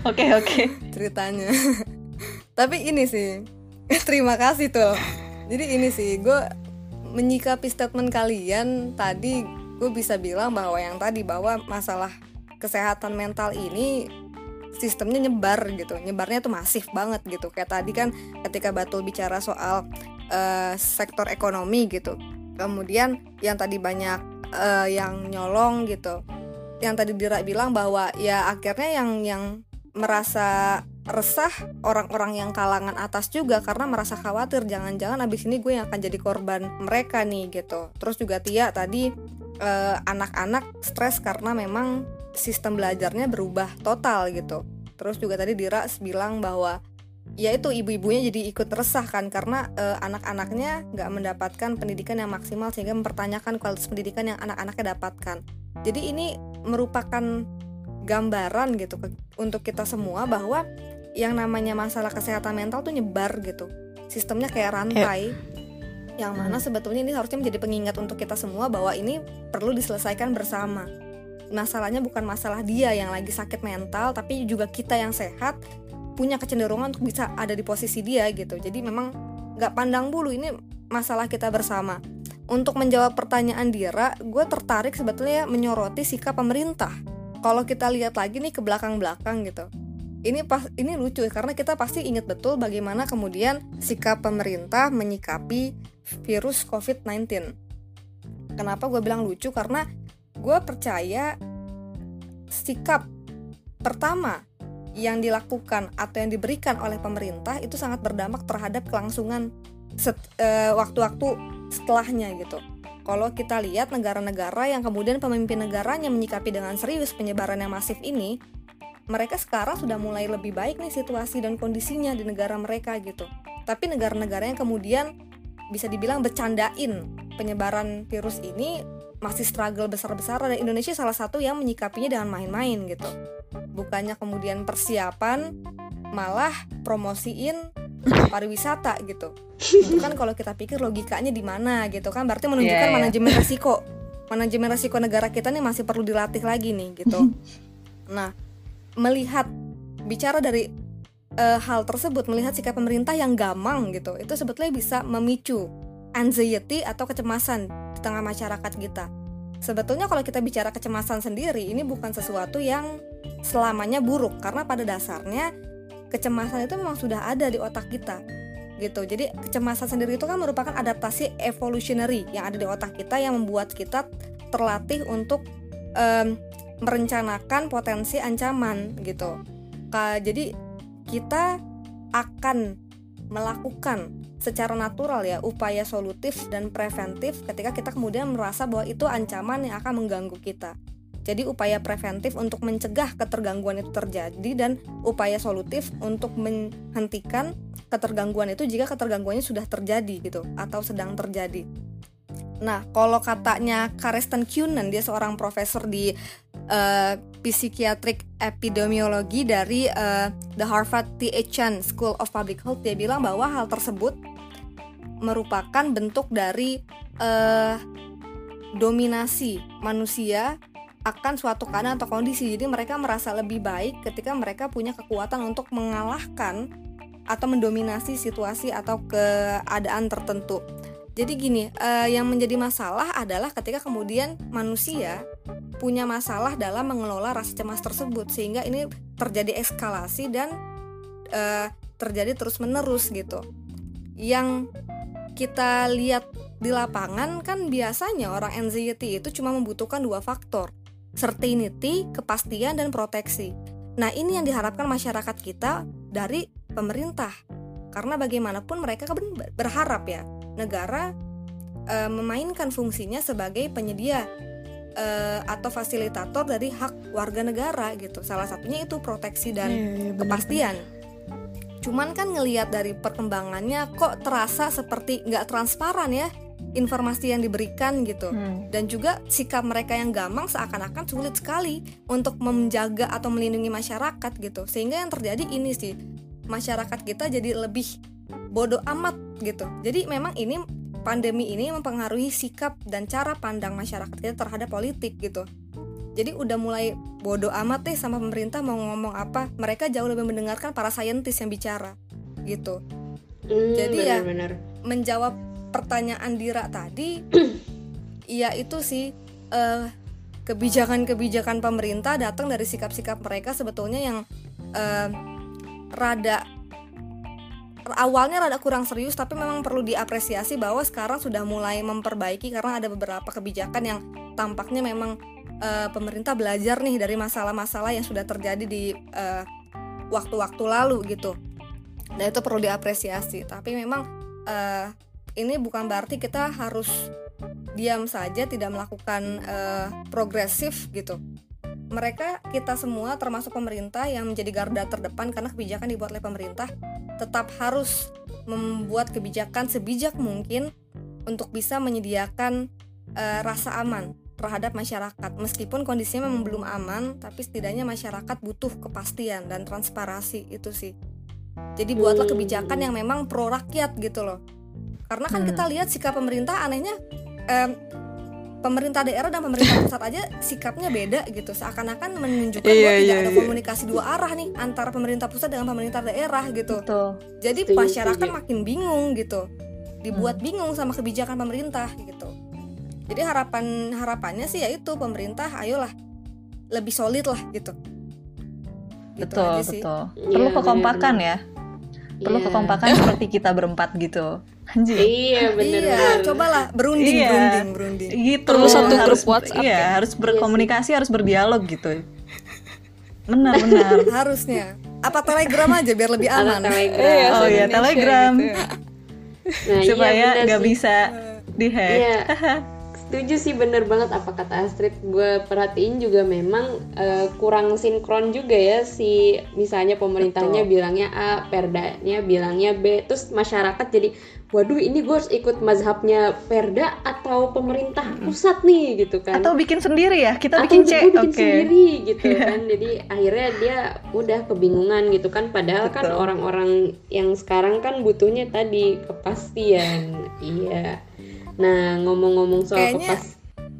oke oke.
Ceritanya. Tapi ini sih terima kasih tuh. Jadi ini sih gue menyikapi statement kalian tadi gue bisa bilang bahwa yang tadi bahwa masalah kesehatan mental ini sistemnya nyebar gitu. Nyebarnya tuh masif banget gitu. Kayak tadi kan ketika Batul bicara soal eh, sektor ekonomi gitu. Kemudian yang tadi banyak eh, yang nyolong gitu. Yang tadi Dira bilang bahwa ya akhirnya yang yang merasa resah orang-orang yang kalangan atas juga karena merasa khawatir jangan-jangan abis ini gue yang akan jadi korban mereka nih gitu. Terus juga Tia tadi eh, anak-anak stres karena memang sistem belajarnya berubah total gitu. Terus juga tadi Dira bilang bahwa ya itu ibu-ibunya jadi ikut resah kan karena eh, anak-anaknya nggak mendapatkan pendidikan yang maksimal sehingga mempertanyakan kualitas pendidikan yang anak-anaknya dapatkan. Jadi ini merupakan gambaran gitu ke- untuk kita semua bahwa yang namanya masalah kesehatan mental tuh nyebar gitu. Sistemnya kayak rantai. Yang mana sebetulnya ini harusnya menjadi pengingat untuk kita semua bahwa ini perlu diselesaikan bersama. Masalahnya bukan masalah dia yang lagi sakit mental tapi juga kita yang sehat punya kecenderungan untuk bisa ada di posisi dia gitu. Jadi memang nggak pandang bulu ini masalah kita bersama. Untuk menjawab pertanyaan Dira gue tertarik sebetulnya menyoroti sikap pemerintah kalau kita lihat lagi nih ke belakang-belakang gitu ini pas ini lucu ya, karena kita pasti ingat betul bagaimana kemudian sikap pemerintah menyikapi virus COVID-19. Kenapa gue bilang lucu? Karena gue percaya sikap pertama yang dilakukan atau yang diberikan oleh pemerintah itu sangat berdampak terhadap kelangsungan set- eh, waktu-waktu setelahnya gitu. Kalau kita lihat negara-negara yang kemudian pemimpin negaranya menyikapi dengan serius penyebaran yang masif ini, mereka sekarang sudah mulai lebih baik nih situasi dan kondisinya di negara mereka gitu. Tapi negara-negara yang kemudian bisa dibilang bercandain penyebaran virus ini masih struggle besar-besaran dan Indonesia salah satu yang menyikapinya dengan main-main gitu. Bukannya kemudian persiapan malah promosiin pariwisata gitu. Itu kan kalau kita pikir logikanya di mana gitu kan berarti menunjukkan
Iya, iya.
manajemen resiko. Manajemen resiko negara kita nih masih perlu dilatih lagi nih gitu. Nah, melihat bicara dari eh, hal tersebut melihat sikap pemerintah yang gamang gitu itu sebetulnya bisa memicu anxiety atau kecemasan di tengah masyarakat kita sebetulnya kalau kita bicara kecemasan sendiri ini bukan sesuatu yang selamanya buruk karena pada dasarnya kecemasan itu memang sudah ada di otak kita gitu jadi kecemasan sendiri itu kan merupakan adaptasi evolutionary yang ada di otak kita yang membuat kita terlatih untuk em, merencanakan potensi ancaman gitu. Jadi kita akan melakukan secara natural ya upaya solutif dan preventif ketika kita kemudian merasa bahwa itu ancaman yang akan mengganggu kita. Jadi upaya preventif untuk mencegah ketergangguan itu terjadi dan upaya solutif untuk menghentikan ketergangguan itu jika ketergangguannya sudah terjadi gitu atau sedang terjadi. Nah, kalau katanya Karesten Kuhnen, dia seorang profesor di eh, Psychiatric Epidemiology dari eh, The Harvard T.H. Chan School of Public Health, dia bilang bahwa hal tersebut merupakan bentuk dari eh, dominasi manusia akan suatu keadaan atau kondisi. Jadi mereka merasa lebih baik ketika mereka punya kekuatan untuk mengalahkan atau mendominasi situasi atau keadaan tertentu. jadi gini, uh, yang menjadi masalah adalah ketika kemudian manusia punya masalah dalam mengelola rasa cemas tersebut sehingga ini terjadi eskalasi dan uh, terjadi terus-menerus gitu. Yang kita lihat di lapangan kan biasanya orang anxiety itu cuma membutuhkan dua faktor, certainty, kepastian dan proteksi. Nah, ini yang diharapkan masyarakat kita dari pemerintah. Karena bagaimanapun mereka berharap ya negara e, memainkan fungsinya sebagai penyedia e, atau fasilitator dari hak warga negara gitu. Salah satunya itu proteksi dan yeah, yeah, bener, kepastian. Cuman kan ngelihat dari perkembangannya kok terasa seperti nggak transparan ya informasi yang diberikan gitu hmm. dan juga sikap mereka yang gamang seakan-akan sulit sekali untuk menjaga atau melindungi masyarakat gitu sehingga yang terjadi ini sih masyarakat kita jadi lebih bodoh amat gitu. Jadi memang ini pandemi ini mempengaruhi sikap dan cara pandang masyarakat kita terhadap politik gitu. Jadi udah mulai bodoh amat deh sama pemerintah mau ngomong apa, mereka jauh lebih mendengarkan para saintis yang bicara gitu. Hmm, Jadi bener, ya bener. menjawab pertanyaan Dira tadi, ya itu sih uh, kebijakan-kebijakan pemerintah datang dari sikap-sikap mereka sebetulnya yang uh, rada awalnya rada kurang serius tapi memang perlu diapresiasi bahwa sekarang sudah mulai memperbaiki karena ada beberapa kebijakan yang tampaknya memang uh, pemerintah belajar nih dari masalah-masalah yang sudah terjadi di eh, waktu-waktu lalu gitu. Dan itu perlu diapresiasi. Tapi memang uh, ini bukan berarti kita harus diam saja tidak melakukan uh, progresif gitu. Mereka kita semua termasuk pemerintah yang menjadi garda terdepan karena kebijakan dibuat oleh pemerintah tetap harus membuat kebijakan sebijak mungkin untuk bisa menyediakan uh, rasa aman terhadap masyarakat. Meskipun kondisinya memang belum aman tapi setidaknya masyarakat butuh kepastian dan transparansi itu sih. Jadi buatlah kebijakan yang memang pro rakyat gitu loh karena kan hmm. kita lihat sikap pemerintah anehnya um, pemerintah daerah dan pemerintah pusat aja sikapnya beda gitu seakan-akan menunjukkan iya, bahwa iya, tidak ada iya. komunikasi dua arah nih antara pemerintah pusat dengan pemerintah daerah gitu Betul. jadi setuju, masyarakat setuju. makin bingung gitu dibuat hmm. bingung sama kebijakan pemerintah gitu jadi harapan harapannya sih yaitu pemerintah ayolah lebih solid lah gitu,
gitu betul betul perlu ya, kekompakan ya perlu yeah. kekompakan seperti kita berempat gitu
Anjir. Iya benar. Iya,
cobalah berunding, iya. berunding, berunding.
Gitu. Perlu satu grup WhatsApp. Iya, ya? harus berkomunikasi, yes. harus berdialog gitu. Benar, benar.
Harusnya. Apa Telegram aja biar lebih aman.
Telegram. Iya, oh iya, Telegram. Gitu ya. Nah, Supaya iya, nggak bisa dihack. Iya.
Setuju sih bener banget apa kata Astrid gue perhatiin juga memang uh, kurang sinkron juga ya si misalnya pemerintahnya Betul. bilangnya A perdanya bilangnya B terus masyarakat jadi waduh ini gue harus ikut mazhabnya perda atau pemerintah pusat nih gitu kan
atau bikin sendiri ya kita atau bikin C
bikin okay. sendiri gitu yeah. kan jadi akhirnya dia udah kebingungan gitu kan padahal kan Betul. kan orang-orang yang sekarang kan butuhnya tadi kepastian iya Nah, ngomong-ngomong soal
kayaknya, kepas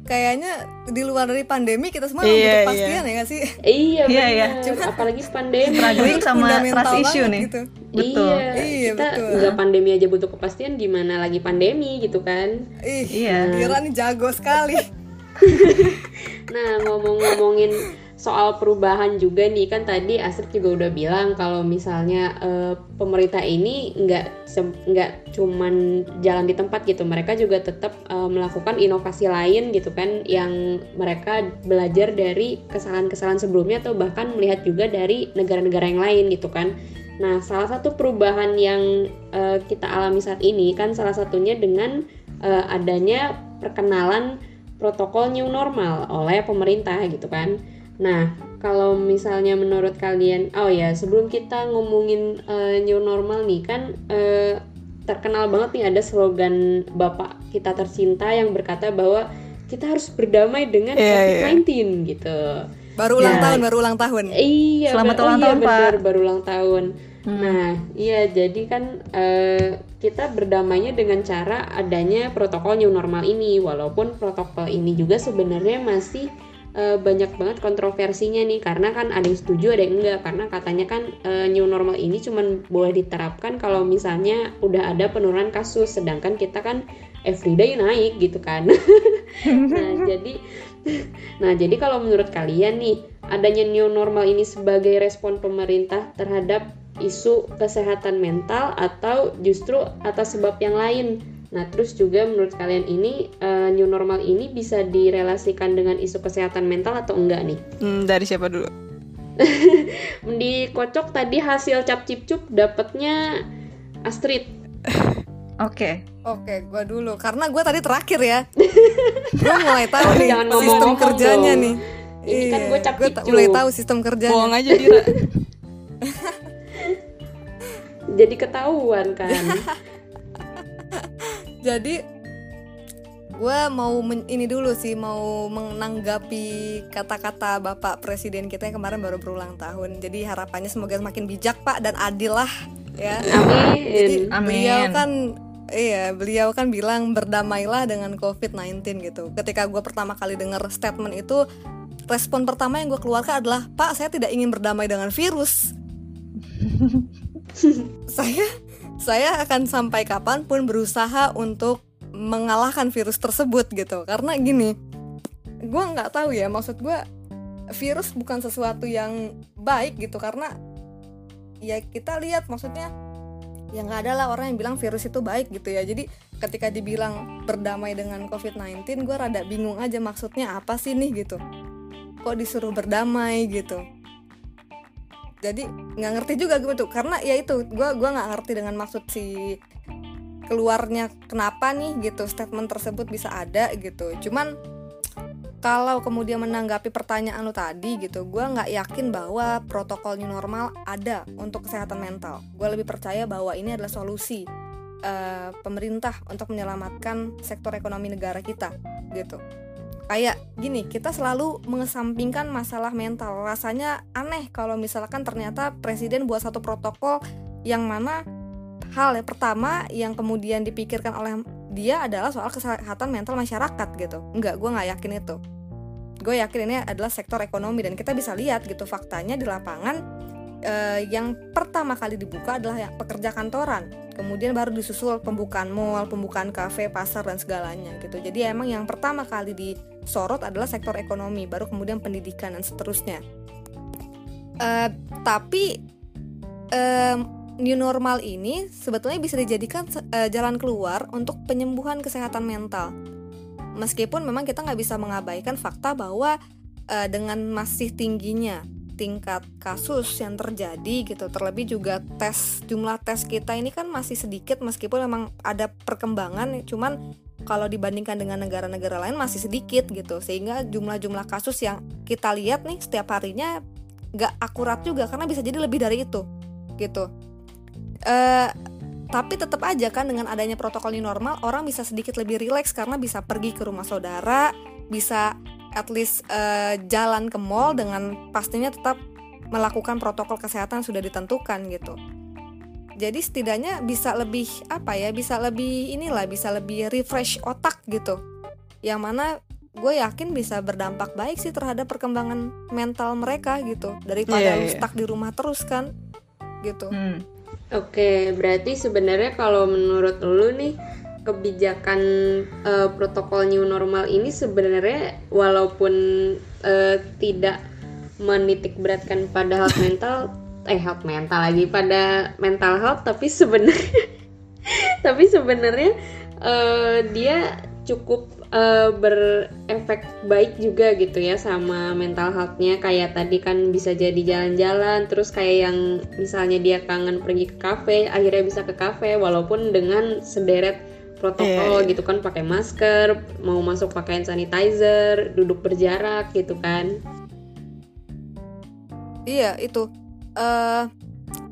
kayaknya di luar dari pandemi kita semua iya, kepastian iya. ya gak sih?
Iya, iya, iya. Cuma apalagi pandemi.
Struggling sama trust issue nih. Gitu.
Betul. Iya, iya kita betul. nggak pandemi aja butuh kepastian gimana lagi pandemi gitu kan?
Ih, iya. Kira nih jago sekali.
nah, ngomong-ngomongin soal perubahan juga nih. Kan tadi Astrid juga udah bilang kalau misalnya uh, pemerintah ini nggak nggak cuman jalan di tempat gitu. Mereka juga tetap uh, melakukan inovasi lain gitu kan yang mereka belajar dari kesalahan-kesalahan sebelumnya atau bahkan melihat juga dari negara-negara yang lain gitu kan. Nah salah satu perubahan yang uh, kita alami saat ini kan salah satunya dengan uh, adanya perkenalan protokol new normal oleh pemerintah gitu kan Nah, kalau misalnya menurut kalian, oh ya sebelum kita ngomongin uh, new normal nih kan uh, terkenal banget nih ada slogan bapak kita tercinta yang berkata bahwa kita harus berdamai dengan yeah, COVID-19 yeah. gitu.
Baru ulang nah, tahun, baru ulang tahun.
Iya, selamat oh ulang iya, tahun bener, Pak. Baru ulang tahun. Hmm. Nah, iya jadi kan uh, kita berdamainya dengan cara adanya protokol new normal ini, walaupun protokol ini juga sebenarnya masih uh, banyak banget kontroversinya nih karena kan ada yang setuju ada yang enggak. Karena katanya kan uh, new normal ini cuma boleh diterapkan kalau misalnya udah ada penurunan kasus. Sedangkan kita kan everyday naik gitu kan. Nah jadi nah jadi kalau menurut kalian nih adanya new normal ini sebagai respon pemerintah terhadap isu kesehatan mental atau justru atas sebab yang lain Nah, terus juga menurut kalian ini uh, new normal ini bisa direlasikan dengan isu kesehatan mental atau enggak nih?
Hmm, dari siapa dulu?
Dikocok tadi hasil cap cip cup dapatnya Astrid.
Oke.
Okay. Oke, okay, gua dulu karena gua tadi terakhir ya. gua mulai tahu nih
Jangan
sistem kerjanya
dong.
nih.
Ini kan
Iya,
gue cap
gua
cip
mulai
cup.
tahu sistem kerjanya.
Bohong aja Dira.
Jadi ketahuan kan.
Jadi gue mau men- ini dulu sih mau menanggapi kata-kata Bapak Presiden kita yang kemarin baru berulang tahun. Jadi harapannya semoga semakin bijak Pak dan adil lah ya. Jadi
Amin.
beliau
Amin.
kan iya beliau kan bilang berdamailah dengan COVID-19 gitu. Ketika gue pertama kali dengar statement itu respon pertama yang gue keluarkan adalah Pak saya tidak ingin berdamai dengan virus. saya saya akan sampai kapan pun berusaha untuk mengalahkan virus tersebut gitu. Karena gini gue nggak tahu ya maksud gue virus bukan sesuatu yang baik gitu. Karena ya kita lihat maksudnya ya nggak ada lah orang yang bilang virus itu baik gitu ya. Jadi ketika dibilang berdamai dengan covid-19 gue rada bingung aja maksudnya apa sih nih gitu. Kok disuruh berdamai gitu jadi nggak ngerti juga gitu karena ya itu gue gua nggak ngerti dengan maksud si keluarnya kenapa nih gitu statement tersebut bisa ada gitu. Cuman kalau kemudian menanggapi pertanyaan lu tadi gitu gue nggak yakin bahwa protokol new normal ada untuk kesehatan mental. Gue lebih percaya bahwa ini adalah solusi eh, pemerintah untuk menyelamatkan sektor ekonomi negara kita gitu kayak gini kita selalu mengesampingkan masalah mental. Rasanya aneh kalau misalkan ternyata presiden buat satu protokol yang mana hal yang pertama yang kemudian dipikirkan oleh dia adalah soal kesehatan mental masyarakat gitu. Enggak gue nggak yakin itu. Gue yakin ini adalah sektor ekonomi dan kita bisa lihat gitu faktanya di lapangan eh, yang pertama kali dibuka adalah ya, pekerja kantoran. Kemudian baru disusul pembukaan mall pembukaan kafe pasar dan segalanya gitu. Jadi emang yang pertama kali disorot adalah sektor ekonomi baru kemudian pendidikan dan seterusnya. Eh, tapi em, new normal ini sebetulnya bisa dijadikan eh, jalan keluar untuk penyembuhan kesehatan mental. Meskipun memang kita nggak bisa mengabaikan fakta bahwa eh, dengan masih tingginya tingkat kasus yang terjadi gitu terlebih juga tes jumlah tes kita ini kan masih sedikit meskipun memang ada perkembangan cuman kalau dibandingkan dengan negara-negara lain masih sedikit gitu. Sehingga jumlah-jumlah kasus yang kita lihat nih setiap harinya nggak akurat juga karena bisa jadi lebih dari itu gitu. Eh tapi tetap aja kan dengan adanya protokol new normal orang bisa sedikit lebih rileks karena bisa pergi ke rumah saudara bisa at least eh, jalan ke mall dengan pastinya tetap melakukan protokol kesehatan sudah ditentukan gitu jadi setidaknya bisa lebih apa ya bisa lebih inilah bisa lebih refresh otak gitu yang mana gue yakin bisa berdampak baik sih terhadap perkembangan mental mereka gitu daripada lu
iya.
stuck di rumah terus kan gitu
Hmm.
Oke, berarti sebenarnya kalau menurut lu nih kebijakan eh, protokol new normal ini sebenarnya walaupun eh, tidak menitik beratkan pada health mental eh health mental lagi pada mental health tapi sebenarnya tapi sebenarnya eh, dia cukup eh, berefek baik juga gitu ya sama mental healthnya. Kayak tadi kan bisa jadi jalan-jalan terus kayak yang misalnya dia kangen pergi ke kafe akhirnya bisa ke kafe walaupun dengan sederet protokol
iya.
gitu kan pakai masker mau masuk pakai hand sanitizer duduk berjarak gitu kan
Iya itu eh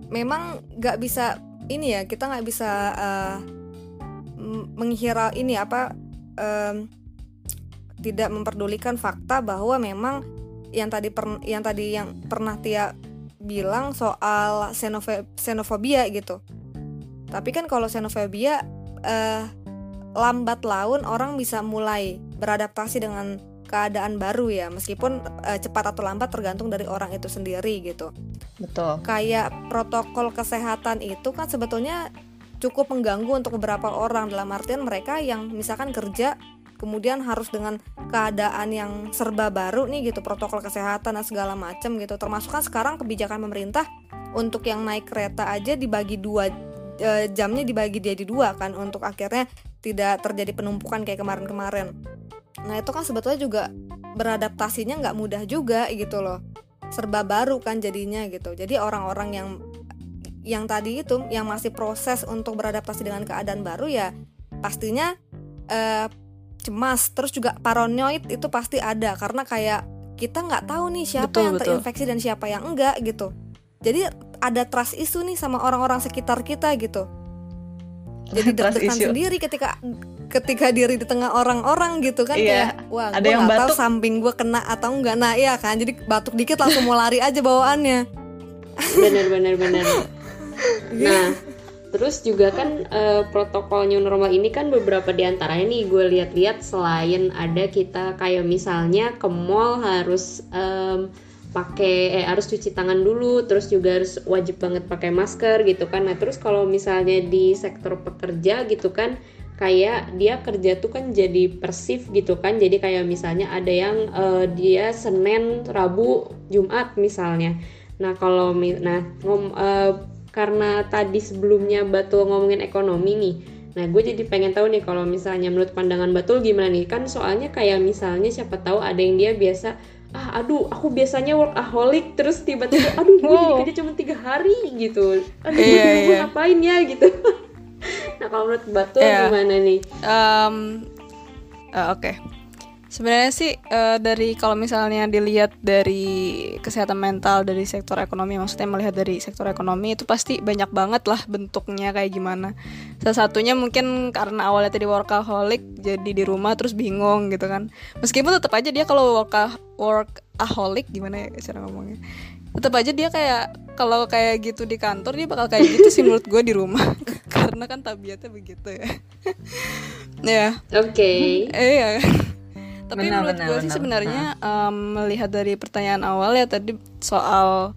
memang nggak bisa ini ya kita nggak bisa eh, m- menghirau ini apa em, tidak memperdulikan fakta bahwa memang yang tadi per, yang tadi yang pernah Tia bilang soal xenofe- xenofobia gitu. Tapi kan kalau xenofobia eh, lambat laun orang bisa mulai beradaptasi dengan keadaan baru ya. Meskipun eh, cepat atau lambat tergantung dari orang itu sendiri gitu.
Betul.
kayak protokol kesehatan itu kan sebetulnya cukup mengganggu untuk beberapa orang. Dalam artian mereka yang misalkan kerja kemudian harus dengan keadaan yang serba baru nih gitu protokol kesehatan dan segala macam gitu. Termasuk kan sekarang kebijakan pemerintah untuk yang naik kereta aja dibagi dua e, jamnya dibagi dia di dua kan untuk akhirnya tidak terjadi penumpukan kayak kemarin-kemarin. Nah itu kan sebetulnya juga beradaptasinya nggak mudah juga gitu loh. Serba baru kan jadinya gitu. Jadi orang-orang yang yang tadi itu yang masih proses untuk beradaptasi dengan keadaan baru ya pastinya eh, cemas. Terus juga paranoid itu pasti ada karena kayak kita nggak tahu nih siapa betul, yang betul. terinfeksi dan siapa yang enggak gitu. Jadi ada trust isu nih sama orang-orang sekitar kita gitu. Jadi deg-degan sendiri ketika ketika diri di tengah orang-orang gitu kan iya. kayak wah ada yang batuk tahu samping gue kena atau enggak nah iya kan jadi batuk dikit langsung mau lari aja bawaannya.
Bener bener bener. Nah terus juga kan uh, protokol new normal ini kan beberapa di antaranya nih gue lihat-lihat selain ada kita kayak misalnya ke mall harus um, pakai eh, harus cuci tangan dulu terus juga harus wajib banget pakai masker gitu kan. Nah terus kalau misalnya di sektor pekerja gitu kan kayak dia kerja tuh kan jadi persif gitu kan. Jadi kayak misalnya ada yang uh, dia Senin Rabu Jumat misalnya. Nah kalau nah ngom, uh, karena tadi sebelumnya Batul ngomongin ekonomi nih. Nah gue jadi pengen tahu nih kalau misalnya menurut pandangan Batul gimana nih? Kan soalnya kayak misalnya siapa tahu ada yang dia biasa ah aduh aku biasanya workaholic terus tiba-tiba aduh gue jadi kerja cuma tiga hari gitu aduh yeah, gue yeah. ngapain ya gitu nah kalau menurut Batu yeah. gimana nih um,
uh, oke okay. Sebenarnya sih uh, dari kalau misalnya dilihat dari kesehatan mental dari sektor ekonomi maksudnya melihat dari sektor ekonomi itu pasti banyak banget lah bentuknya kayak gimana. Salah satunya mungkin karena awalnya tadi workaholic jadi di rumah terus bingung gitu kan. Meskipun tetap aja dia kalau workah workaholic gimana ya cara ngomongnya? Tetap aja dia kayak kalau kayak gitu di kantor dia bakal kayak gitu sih menurut gue di rumah. Karena kan tabiatnya begitu ya.
Ya. Oke. Okay.
iya tapi benar, menurut gue sih sebenarnya um, melihat dari pertanyaan awal ya tadi soal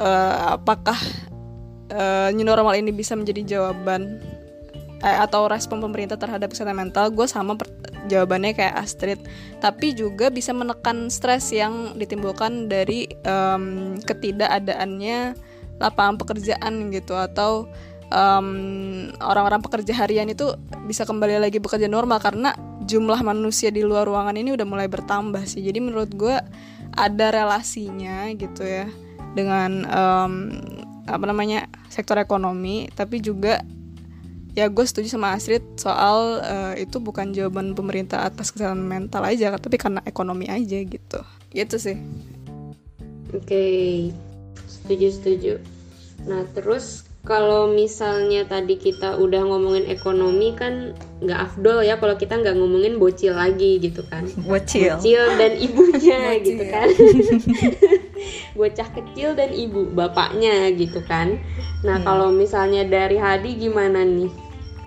uh, apakah uh, new normal ini bisa menjadi jawaban eh, atau respon pemerintah terhadap kesehatan mental gue sama jawabannya kayak Astrid. Tapi juga bisa menekan stres yang ditimbulkan dari um, ketidakadaannya lapangan pekerjaan gitu atau orang orang-orang pekerja harian itu bisa kembali lagi bekerja normal karena jumlah manusia di luar ruangan ini udah mulai bertambah sih. Jadi menurut gue ada relasinya gitu ya dengan um, apa namanya sektor ekonomi tapi juga ya gue setuju sama Astrid soal uh, itu bukan jawaban pemerintah atas kesehatan mental aja tapi karena ekonomi aja gitu. Gitu sih.
Oke okay. setuju setuju. Nah terus kalau misalnya tadi kita udah ngomongin ekonomi kan nggak afdol ya kalau kita nggak ngomongin bocil lagi gitu kan
bocil
bocil dan ibunya bocil. gitu kan bocah kecil dan ibu bapaknya gitu kan nah hmm. kalau misalnya dari Hadi gimana nih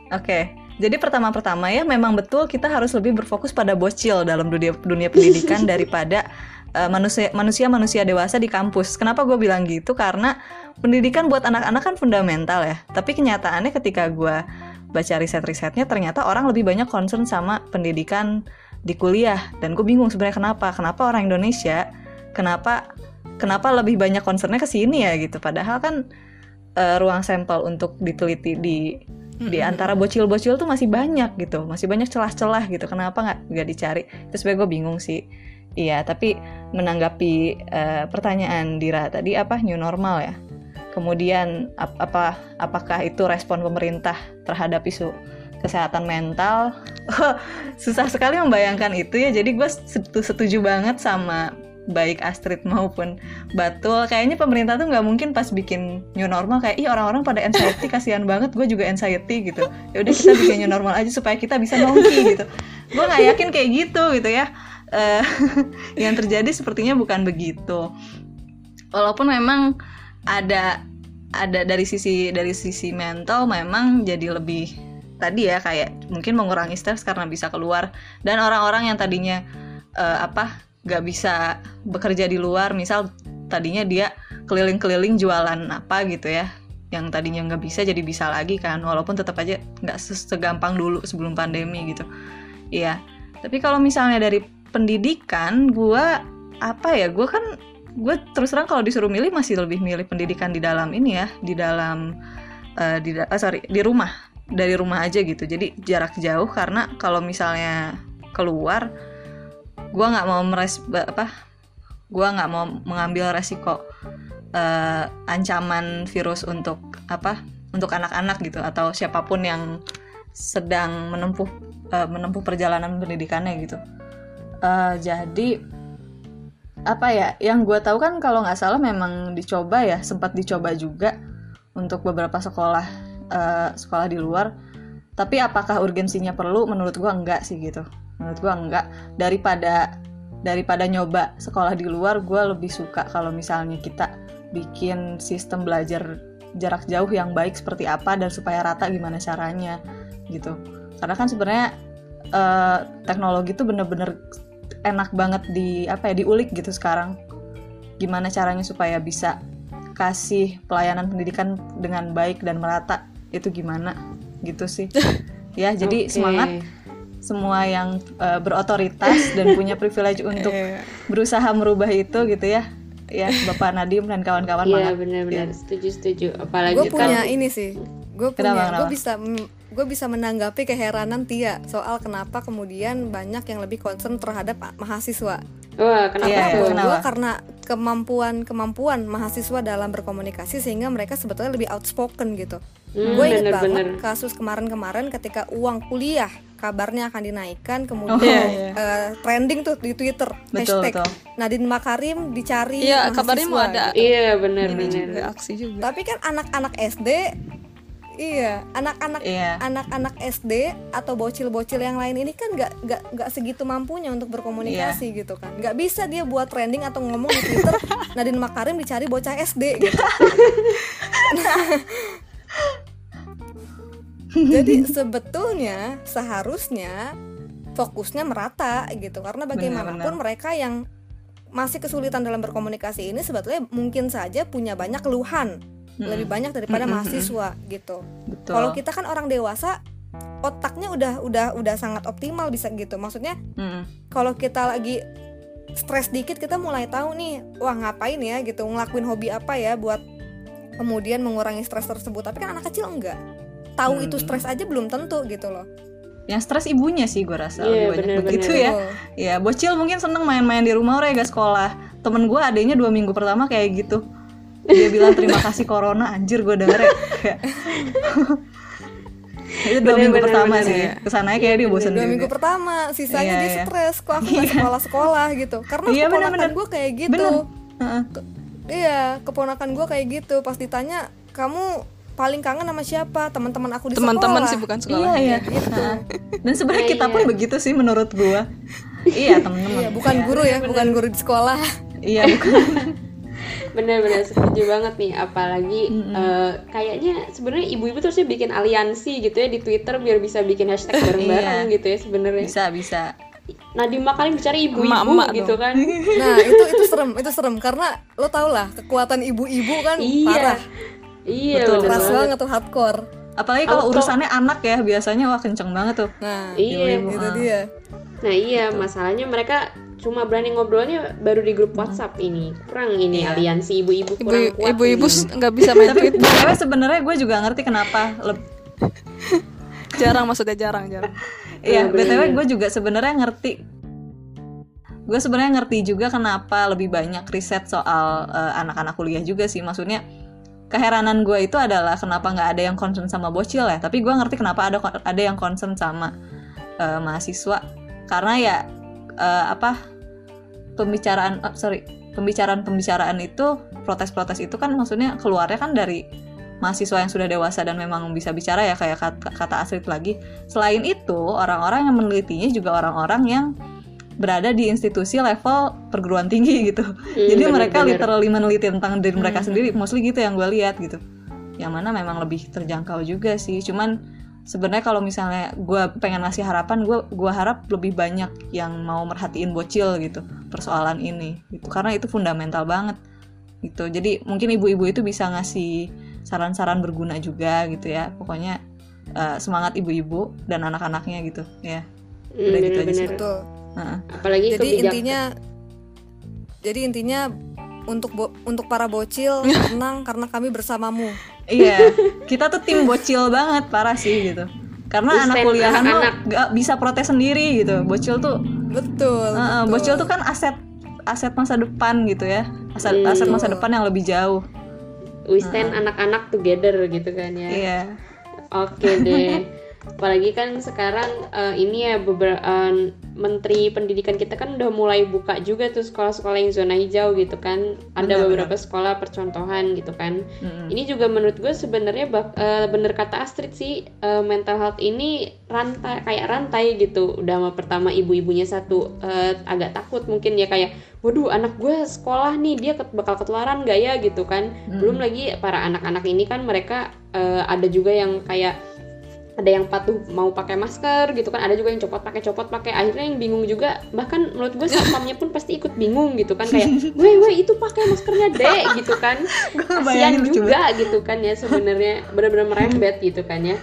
Oke. Jadi pertama-pertama ya memang betul kita harus lebih berfokus pada bocil dalam dunia dunia pendidikan daripada uh, manusia manusia manusia dewasa di kampus. Kenapa gue bilang gitu? Karena pendidikan buat anak-anak kan fundamental ya. Tapi kenyataannya ketika gue baca riset-risetnya ternyata orang lebih banyak concern sama pendidikan di kuliah dan gue bingung sebenarnya kenapa? Kenapa orang Indonesia kenapa kenapa lebih banyak concernnya ke sini ya gitu? Padahal kan uh, ruang sampel untuk diteliti di di antara bocil-bocil tuh masih banyak gitu masih banyak celah-celah gitu kenapa nggak nggak dicari terus gue bingung sih iya tapi menanggapi uh, pertanyaan Dira tadi apa new normal ya? Kemudian ap apa apakah itu respon pemerintah terhadap isu kesehatan mental? Susah sekali membayangkan itu ya jadi gue setuju banget sama baik Astrid maupun Batul. Kayaknya pemerintah tuh nggak mungkin pas bikin new normal kayak ih orang-orang pada anxiety kasihan banget gue juga anxiety gitu. Ya udah kita bikin new normal aja supaya kita bisa nongki gitu. Gue nggak yakin kayak gitu gitu ya uh, yang terjadi sepertinya bukan begitu. Walaupun memang ada ada dari sisi dari sisi mental memang jadi lebih tadi ya kayak mungkin mengurangi stres karena bisa keluar. Dan orang-orang yang tadinya uh, apa gak bisa bekerja di luar misal tadinya dia keliling-keliling jualan apa gitu ya yang tadinya nggak bisa jadi bisa lagi kan walaupun tetap aja nggak segampang dulu sebelum pandemi gitu. Iya tapi kalau misalnya dari pendidikan gue apa ya gue kan gue terus terang kalau disuruh milih masih lebih milih pendidikan di dalam ini ya di dalam uh, di uh, sorry di rumah dari rumah aja gitu. Jadi jarak jauh karena kalau misalnya keluar gue nggak mau meres apa gue nggak mau mengambil resiko uh, ancaman virus untuk apa untuk anak-anak gitu atau siapa pun yang sedang menempuh uh, menempuh perjalanan pendidikannya gitu uh, jadi apa ya yang gue tahu kan kalau nggak salah memang dicoba ya sempat dicoba juga untuk beberapa sekolah uh, sekolah di luar. Tapi apakah urgensinya perlu? Menurut gue enggak sih gitu. Menurut gue enggak. Daripada daripada nyoba sekolah di luar gue lebih suka kalau misalnya kita bikin sistem belajar jarak jauh yang baik seperti apa dan supaya rata gimana caranya gitu. Karena kan sebenarnya uh, teknologi itu bener-bener enak banget di apa ya diulik gitu sekarang. Gimana caranya supaya bisa kasih pelayanan pendidikan dengan baik dan merata? Itu gimana? Gitu sih. Ya jadi okay. semangat semua yang uh, berotoritas dan punya privilege untuk iya. berusaha merubah itu gitu ya. Ya Bapak Nadim dan kawan-kawan
Iya benar-benar. Ya. setuju setuju. Apalagi
gue punya kan, ini sih. Gue punya gue bisa gue bisa menanggapi keheranan Tia soal kenapa kemudian banyak yang lebih concern terhadap mahasiswa.
Wah, kenapa
yeah, tuh? Gue karena kemampuan kemampuan mahasiswa dalam berkomunikasi sehingga mereka sebetulnya lebih outspoken gitu. Hmm, gue inget bener, banget bener. kasus kemarin-kemarin ketika uang kuliah kabarnya akan dinaikkan kemudian oh, iya, iya. Uh, trending tuh di Twitter betul, hashtag betul. Nadine Makarim dicari
iya kabarnya mau ada
iya benar benar
aksi juga
tapi kan anak-anak SD Iya, anak-anak iya. anak-anak SD atau bocil-bocil yang lain ini kan nggak nggak nggak segitu mampunya untuk berkomunikasi iya. gitu kan. Nggak bisa dia buat trending atau ngomong di Twitter Nadine Makarim dicari bocah SD gitu. Jadi sebetulnya seharusnya fokusnya merata gitu karena bagaimanapun Benar -benar. mereka yang masih kesulitan dalam berkomunikasi ini sebetulnya mungkin saja punya banyak keluhan hmm. lebih banyak daripada hmm. mahasiswa gitu. Kalau kita kan orang dewasa otaknya udah udah udah sangat optimal bisa gitu. Maksudnya hmm. kalau kita lagi stres dikit kita mulai tahu nih, wah ngapain ya gitu, ngelakuin hobi apa ya buat kemudian mengurangi stres tersebut. Tapi kan anak kecil enggak. Tahu hmm. itu stres aja belum tentu gitu loh
yang stres ibunya sih gue rasa yeah, lebih banyak bener, begitu bener. ya ya bocil mungkin seneng main-main di rumah orang gak sekolah temen gue adanya dua minggu pertama kayak gitu dia bilang terima kasih corona. Anjir gue denger ya. Itu dua bener, minggu bener, pertama bener, sih. ke sana kayak dia bosan
dua minggu pertama sisanya iya, dia iya. stres kok aku nggak iya. sekolah sekolah gitu. Karena iya, keponakan gue kayak gitu. Bener. Uh-uh. iya keponakan gue kayak gitu. Pas ditanya kamu paling kangen sama siapa? Teman-teman aku di
teman-teman sih bukan sekolah.
Iya, iya. gitu. Dan sebenarnya kita pun begitu sih menurut gue iya teman-teman.
Iya, bukan guru ya bukan guru di sekolah.
Iya bukan
bener-bener setuju banget nih apalagi mm -hmm. uh, kayaknya sebenarnya ibu-ibu tuh sih bikin aliansi gitu ya di Twitter biar bisa bikin hashtag bareng-bareng iya. gitu ya sebenarnya.
Bisa bisa.
Nadima kali bicara ibu-ibu gitu kan.
Nah itu itu serem itu serem. Karena lo tau lah kekuatan ibu-ibu kan iya. parah.
Iya betul
keras banget tuh hardcore.
Apalagi kalau urusannya anak ya biasanya wah kenceng banget tuh.
Nah iya ibu -ibu. itu dia.
Nah iya masalahnya mereka cuma berani ngobrolnya baru di grup WhatsApp ini. Kurang ini yeah. aliansi ibu-ibu kurang
ibu, kuat ibu-ibu nggak bisa main
tapi btw sebenarnya gue juga ngerti kenapa
jarang maksudnya jarang jarang.
Iya btw gue juga sebenarnya ngerti. Gue sebenarnya ngerti juga kenapa lebih banyak riset soal uh, anak-anak kuliah juga sih. Maksudnya keheranan gue itu adalah kenapa nggak ada yang concern sama bocil ya. Tapi gue ngerti kenapa ada ada yang concern sama uh, mahasiswa. Karena ya uh, apa pembicaraan uh, sorry pembicaraan pembicaraan itu protes-protes itu kan maksudnya keluarnya kan dari mahasiswa yang sudah dewasa dan memang bisa bicara ya kayak kata, kata Astrid lagi selain itu orang-orang yang menelitinya juga orang-orang yang berada di institusi level perguruan tinggi gitu hmm, jadi bener, mereka bener. literally meneliti tentang diri mereka hmm. sendiri mostly gitu yang gue lihat gitu yang mana memang lebih terjangkau juga sih cuman sebenarnya kalau misalnya gue pengen ngasih harapan gue gua harap lebih banyak yang mau merhatiin bocil gitu persoalan ini gitu. Karena itu fundamental banget gitu. Jadi mungkin ibu-ibu itu bisa ngasih saran-saran berguna juga gitu ya. Pokoknya uh, semangat ibu-ibu dan anak-anaknya gitu ya.
Hmm,
Udah gitu aja
betul.
Heeh.
apalagi
jadi
kebijak-
intinya jadi intinya untuk bo- untuk para bocil tenang karena kami bersamamu
Iya, kita tuh tim bocil banget parah sih gitu. Karena anak kuliahan tuh
anak-anak.
gak bisa protes sendiri gitu. Bocil tuh,
betul,
uh,
betul.
bocil tuh kan aset aset masa depan gitu ya, aset
Hmm.
aset masa depan yang lebih jauh.
we stand anak-anak together gitu kan ya
Iya,
Oke deh. Apalagi kan sekarang eh, ini ya beberapa menteri pendidikan kita kan udah mulai buka juga tuh sekolah-sekolah yang zona hijau gitu kan. Ada
Benar,
beberapa sekolah percontohan gitu kan.
Mm-mm.
Ini juga menurut gue sebenarnya bak- eh, bener kata Astrid sih eh, mental health ini rantai kayak rantai gitu. Udah sama pertama ibu-ibunya satu eh, agak takut mungkin ya kayak waduh anak gue sekolah nih dia ket- bakal ketularan gak ya gitu kan. Belum lagi para anak-anak ini kan mereka eh, ada juga yang kayak ada yang patuh mau pakai masker gitu kan ada juga yang copot pakai copot pakai akhirnya yang bingung juga bahkan menurut gue satpamnya pun pasti ikut bingung gitu kan kayak weh weh itu pakai maskernya dek gitu kan.
Lucu
juga gitu kan ya sebenarnya benar-benar merembet gitu kan ya.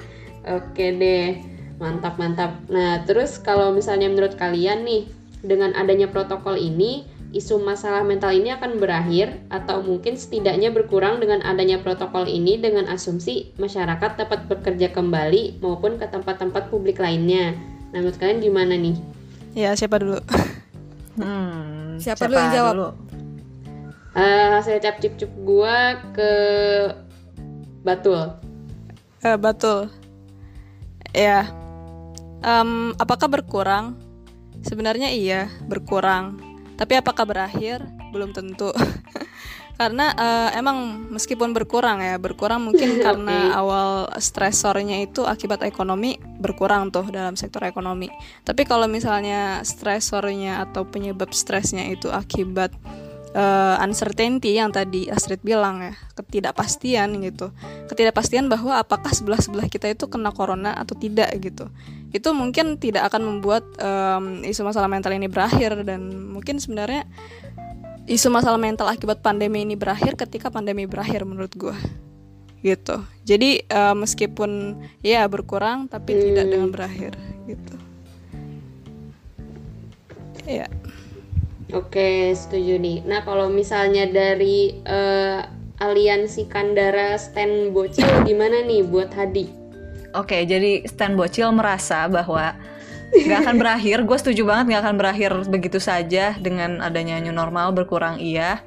Oke deh mantap mantap. Nah terus kalau misalnya menurut kalian nih dengan adanya protokol ini isu masalah mental ini akan berakhir atau mungkin setidaknya berkurang dengan adanya protokol ini dengan asumsi masyarakat dapat bekerja kembali maupun ke tempat-tempat publik lainnya. Nah, menurut kalian gimana nih?
Ya siapa dulu?
Hmm,
Siapa dulu yang jawab?
dulu?
Eh, hasil cap cip cup gua ke Batul.
Eh, betul. Ya. Em, apakah berkurang? Sebenarnya iya, berkurang. Tapi apakah berakhir? Belum tentu. karena eh, emang meskipun berkurang ya, berkurang mungkin karena awal stresornya itu akibat ekonomi berkurang tuh dalam sektor ekonomi. Tapi kalau misalnya stresornya atau penyebab stresnya itu akibat eh, uncertainty yang tadi Astrid bilang ya ketidakpastian gitu. Ketidakpastian bahwa apakah sebelah sebelah kita itu kena corona atau tidak gitu. Itu mungkin tidak akan membuat em, isu masalah mental ini berakhir dan mungkin sebenarnya isu masalah mental akibat pandemi ini berakhir ketika pandemi berakhir menurut gue gitu. Jadi eh, meskipun ya berkurang tapi tidak dengan berakhir gitu. Ya
Oke, setuju nih. Nah, kalau misalnya dari eh, aliansi Kandara Stand Bocil gimana nih buat Hadi?
Oke, jadi Stan Bocil merasa bahwa nggak akan berakhir. Gue setuju banget nggak akan berakhir begitu saja dengan adanya new normal berkurang iya.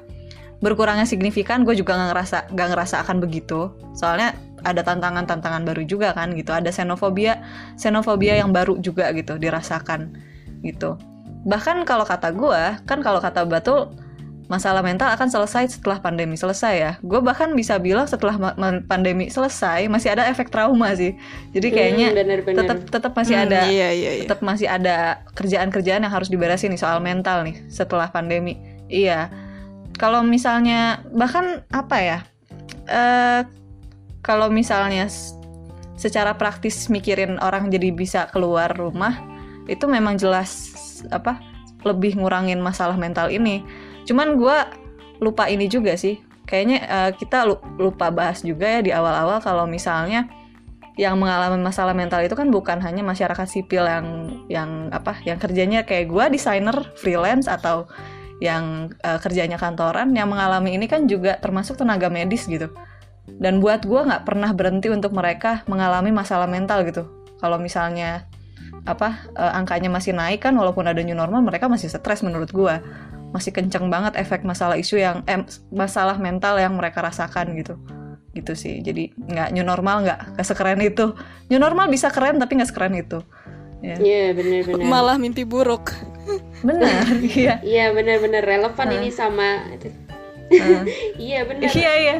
Berkurangnya signifikan, gue juga nggak ngerasa nggak ngerasa akan begitu. Soalnya ada tantangan-tantangan baru juga kan gitu. Ada xenofobia, xenofobia yang baru juga gitu dirasakan gitu. Bahkan kalau kata gue, kan kalau kata Batul masalah mental akan selesai setelah pandemi selesai ya. Gue bahkan bisa bilang setelah pandemi selesai masih ada efek trauma sih. Jadi kayaknya
Hmm,
tetap tetap masih
Hmm,
ada
iya iya iya
tetap masih ada kerjaan-kerjaan yang harus diberesin nih soal mental nih setelah pandemi. Iya. Kalau misalnya bahkan apa ya? eh kalau misalnya secara praktis mikirin orang jadi bisa keluar rumah itu memang jelas apa lebih ngurangin masalah mental ini. Cuman gua lupa ini juga sih. Kayaknya eh, kita lu- lupa bahas juga ya di awal-awal kalau misalnya yang mengalami masalah mental itu kan bukan hanya masyarakat sipil yang yang apa yang kerjanya kayak gua desainer freelance atau yang eh, kerjanya kantoran yang mengalami ini kan juga termasuk tenaga medis gitu dan buat gua nggak pernah berhenti untuk mereka mengalami masalah mental gitu kalau misalnya apa eh, angkanya masih naik kan walaupun ada new normal mereka masih stres menurut gua. Masih kenceng banget efek masalah isu yang eh, masalah mental yang mereka rasakan gitu. Gitu sih. Jadi nggak new normal nggak nggak sekeren itu. New normal bisa keren tapi nggak sekeren itu. Ya.
Iya, bener-bener.
malah mimpi buruk.
Benar iya.
Iya, bener-bener. Relevan
Hah.
ini sama. Iya, bener.
iya iya.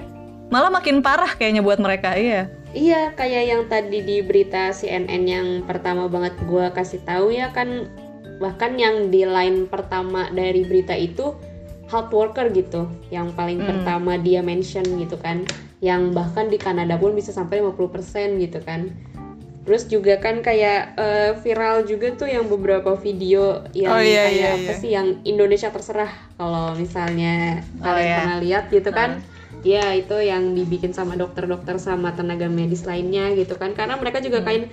Malah makin parah kayaknya buat mereka iya
Iya, kayak yang tadi di berita CNN yang pertama banget gua kasih tahu ya kan bahkan yang di line pertama dari berita itu health worker gitu, yang paling
Hmm.
pertama dia mention gitu kan, yang bahkan di Kanada pun bisa sampai 50% gitu kan. Terus juga kan kayak eh, viral juga tuh yang beberapa video yang
Oh, iya,
kayak
iya,
apa
iya.
sih yang Indonesia terserah kalau misalnya
Oh,
kalian
iya.
pernah lihat gitu kan ya itu yang dibikin sama dokter-dokter sama tenaga medis lainnya gitu kan. Karena mereka juga hmm. kayak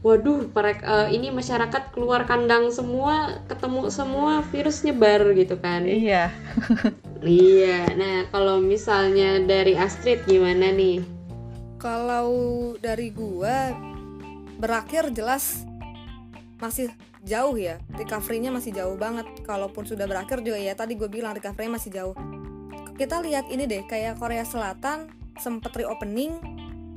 waduh mereka uh, ini masyarakat keluar kandang semua ketemu semua virus nyebar gitu kan.
Iya.
Iya. Nah kalau misalnya dari Astrid gimana nih?
Kalau dari gua berakhir jelas masih jauh ya. Recovery-nya masih jauh banget. Kalaupun sudah berakhir juga ya tadi gue bilang recovery-nya masih jauh kita lihat ini deh kayak Korea Selatan sempet reopening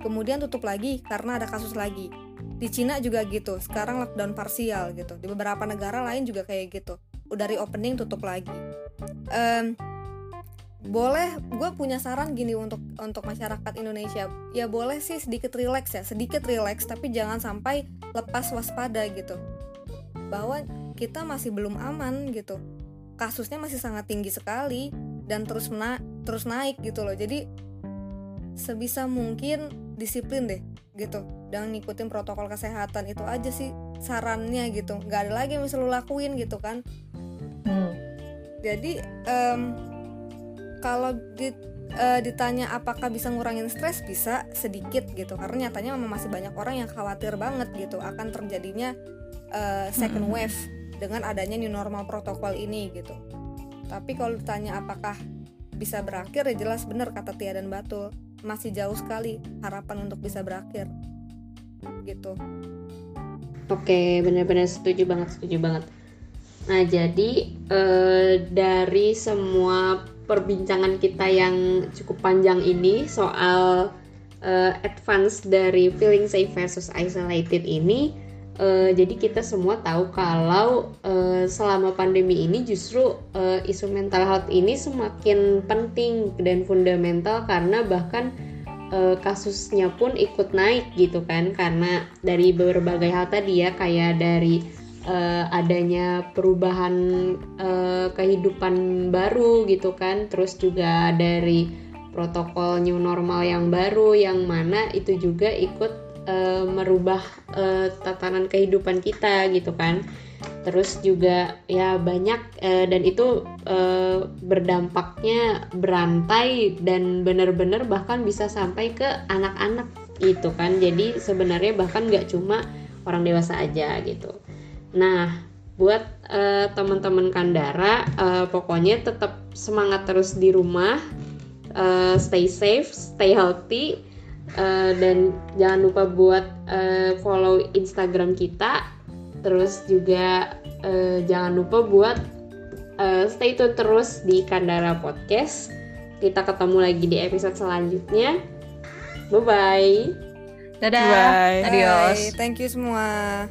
kemudian tutup lagi karena ada kasus lagi. Di Cina juga gitu sekarang lockdown parsial gitu. Di beberapa negara lain juga kayak gitu udah reopening tutup lagi. Um, boleh gue punya saran gini untuk untuk masyarakat Indonesia. Ya boleh sih sedikit relax ya sedikit relax tapi jangan sampai lepas waspada gitu. Bahwa kita masih belum aman gitu. Kasusnya masih sangat tinggi sekali dan terus na terus naik gitu loh. Jadi sebisa mungkin disiplin deh gitu. Dan ngikutin protokol kesehatan itu aja sih sarannya gitu. Nggak ada lagi yang bisa lo lakuin gitu kan. Hmm. jadi um, kalau di, uh, ditanya apakah bisa ngurangin stres bisa sedikit gitu. Karena nyatanya memang masih banyak orang yang khawatir banget gitu akan terjadinya uh, second hmm. wave dengan adanya new normal protokol ini gitu tapi kalau ditanya apakah bisa berakhir ya jelas benar kata Tia dan Batul masih jauh sekali harapan untuk bisa berakhir. Gitu.
Oke benar-benar setuju banget setuju banget. Nah jadi eh, dari semua perbincangan kita yang cukup panjang ini soal eh, advance dari feeling safe versus isolated ini Uh, jadi kita semua tahu kalau uh, selama pandemi ini justru uh, isu mental health ini semakin penting dan fundamental karena bahkan uh, kasusnya pun ikut naik gitu kan. Karena dari berbagai hal tadi ya kayak dari uh, adanya perubahan uh, kehidupan baru gitu kan. Terus juga dari protokol new normal yang baru yang mana itu juga ikut uh, merubah uh, tatanan kehidupan kita gitu kan. Terus juga ya banyak uh, dan itu uh, berdampaknya berantai dan benar-benar bahkan bisa sampai ke anak-anak gitu kan. Jadi sebenarnya bahkan nggak cuma orang dewasa aja gitu. Nah buat uh, teman-teman Kandara uh, pokoknya tetap semangat terus di rumah uh, stay safe stay healthy Eh, dan jangan lupa buat uh, follow Instagram kita. Terus juga uh, jangan lupa buat uh, stay tune terus di Kandara Podcast. Kita ketemu lagi di episode selanjutnya. Bye bye
dadah. Bye.
adios. Bye. thank you semua.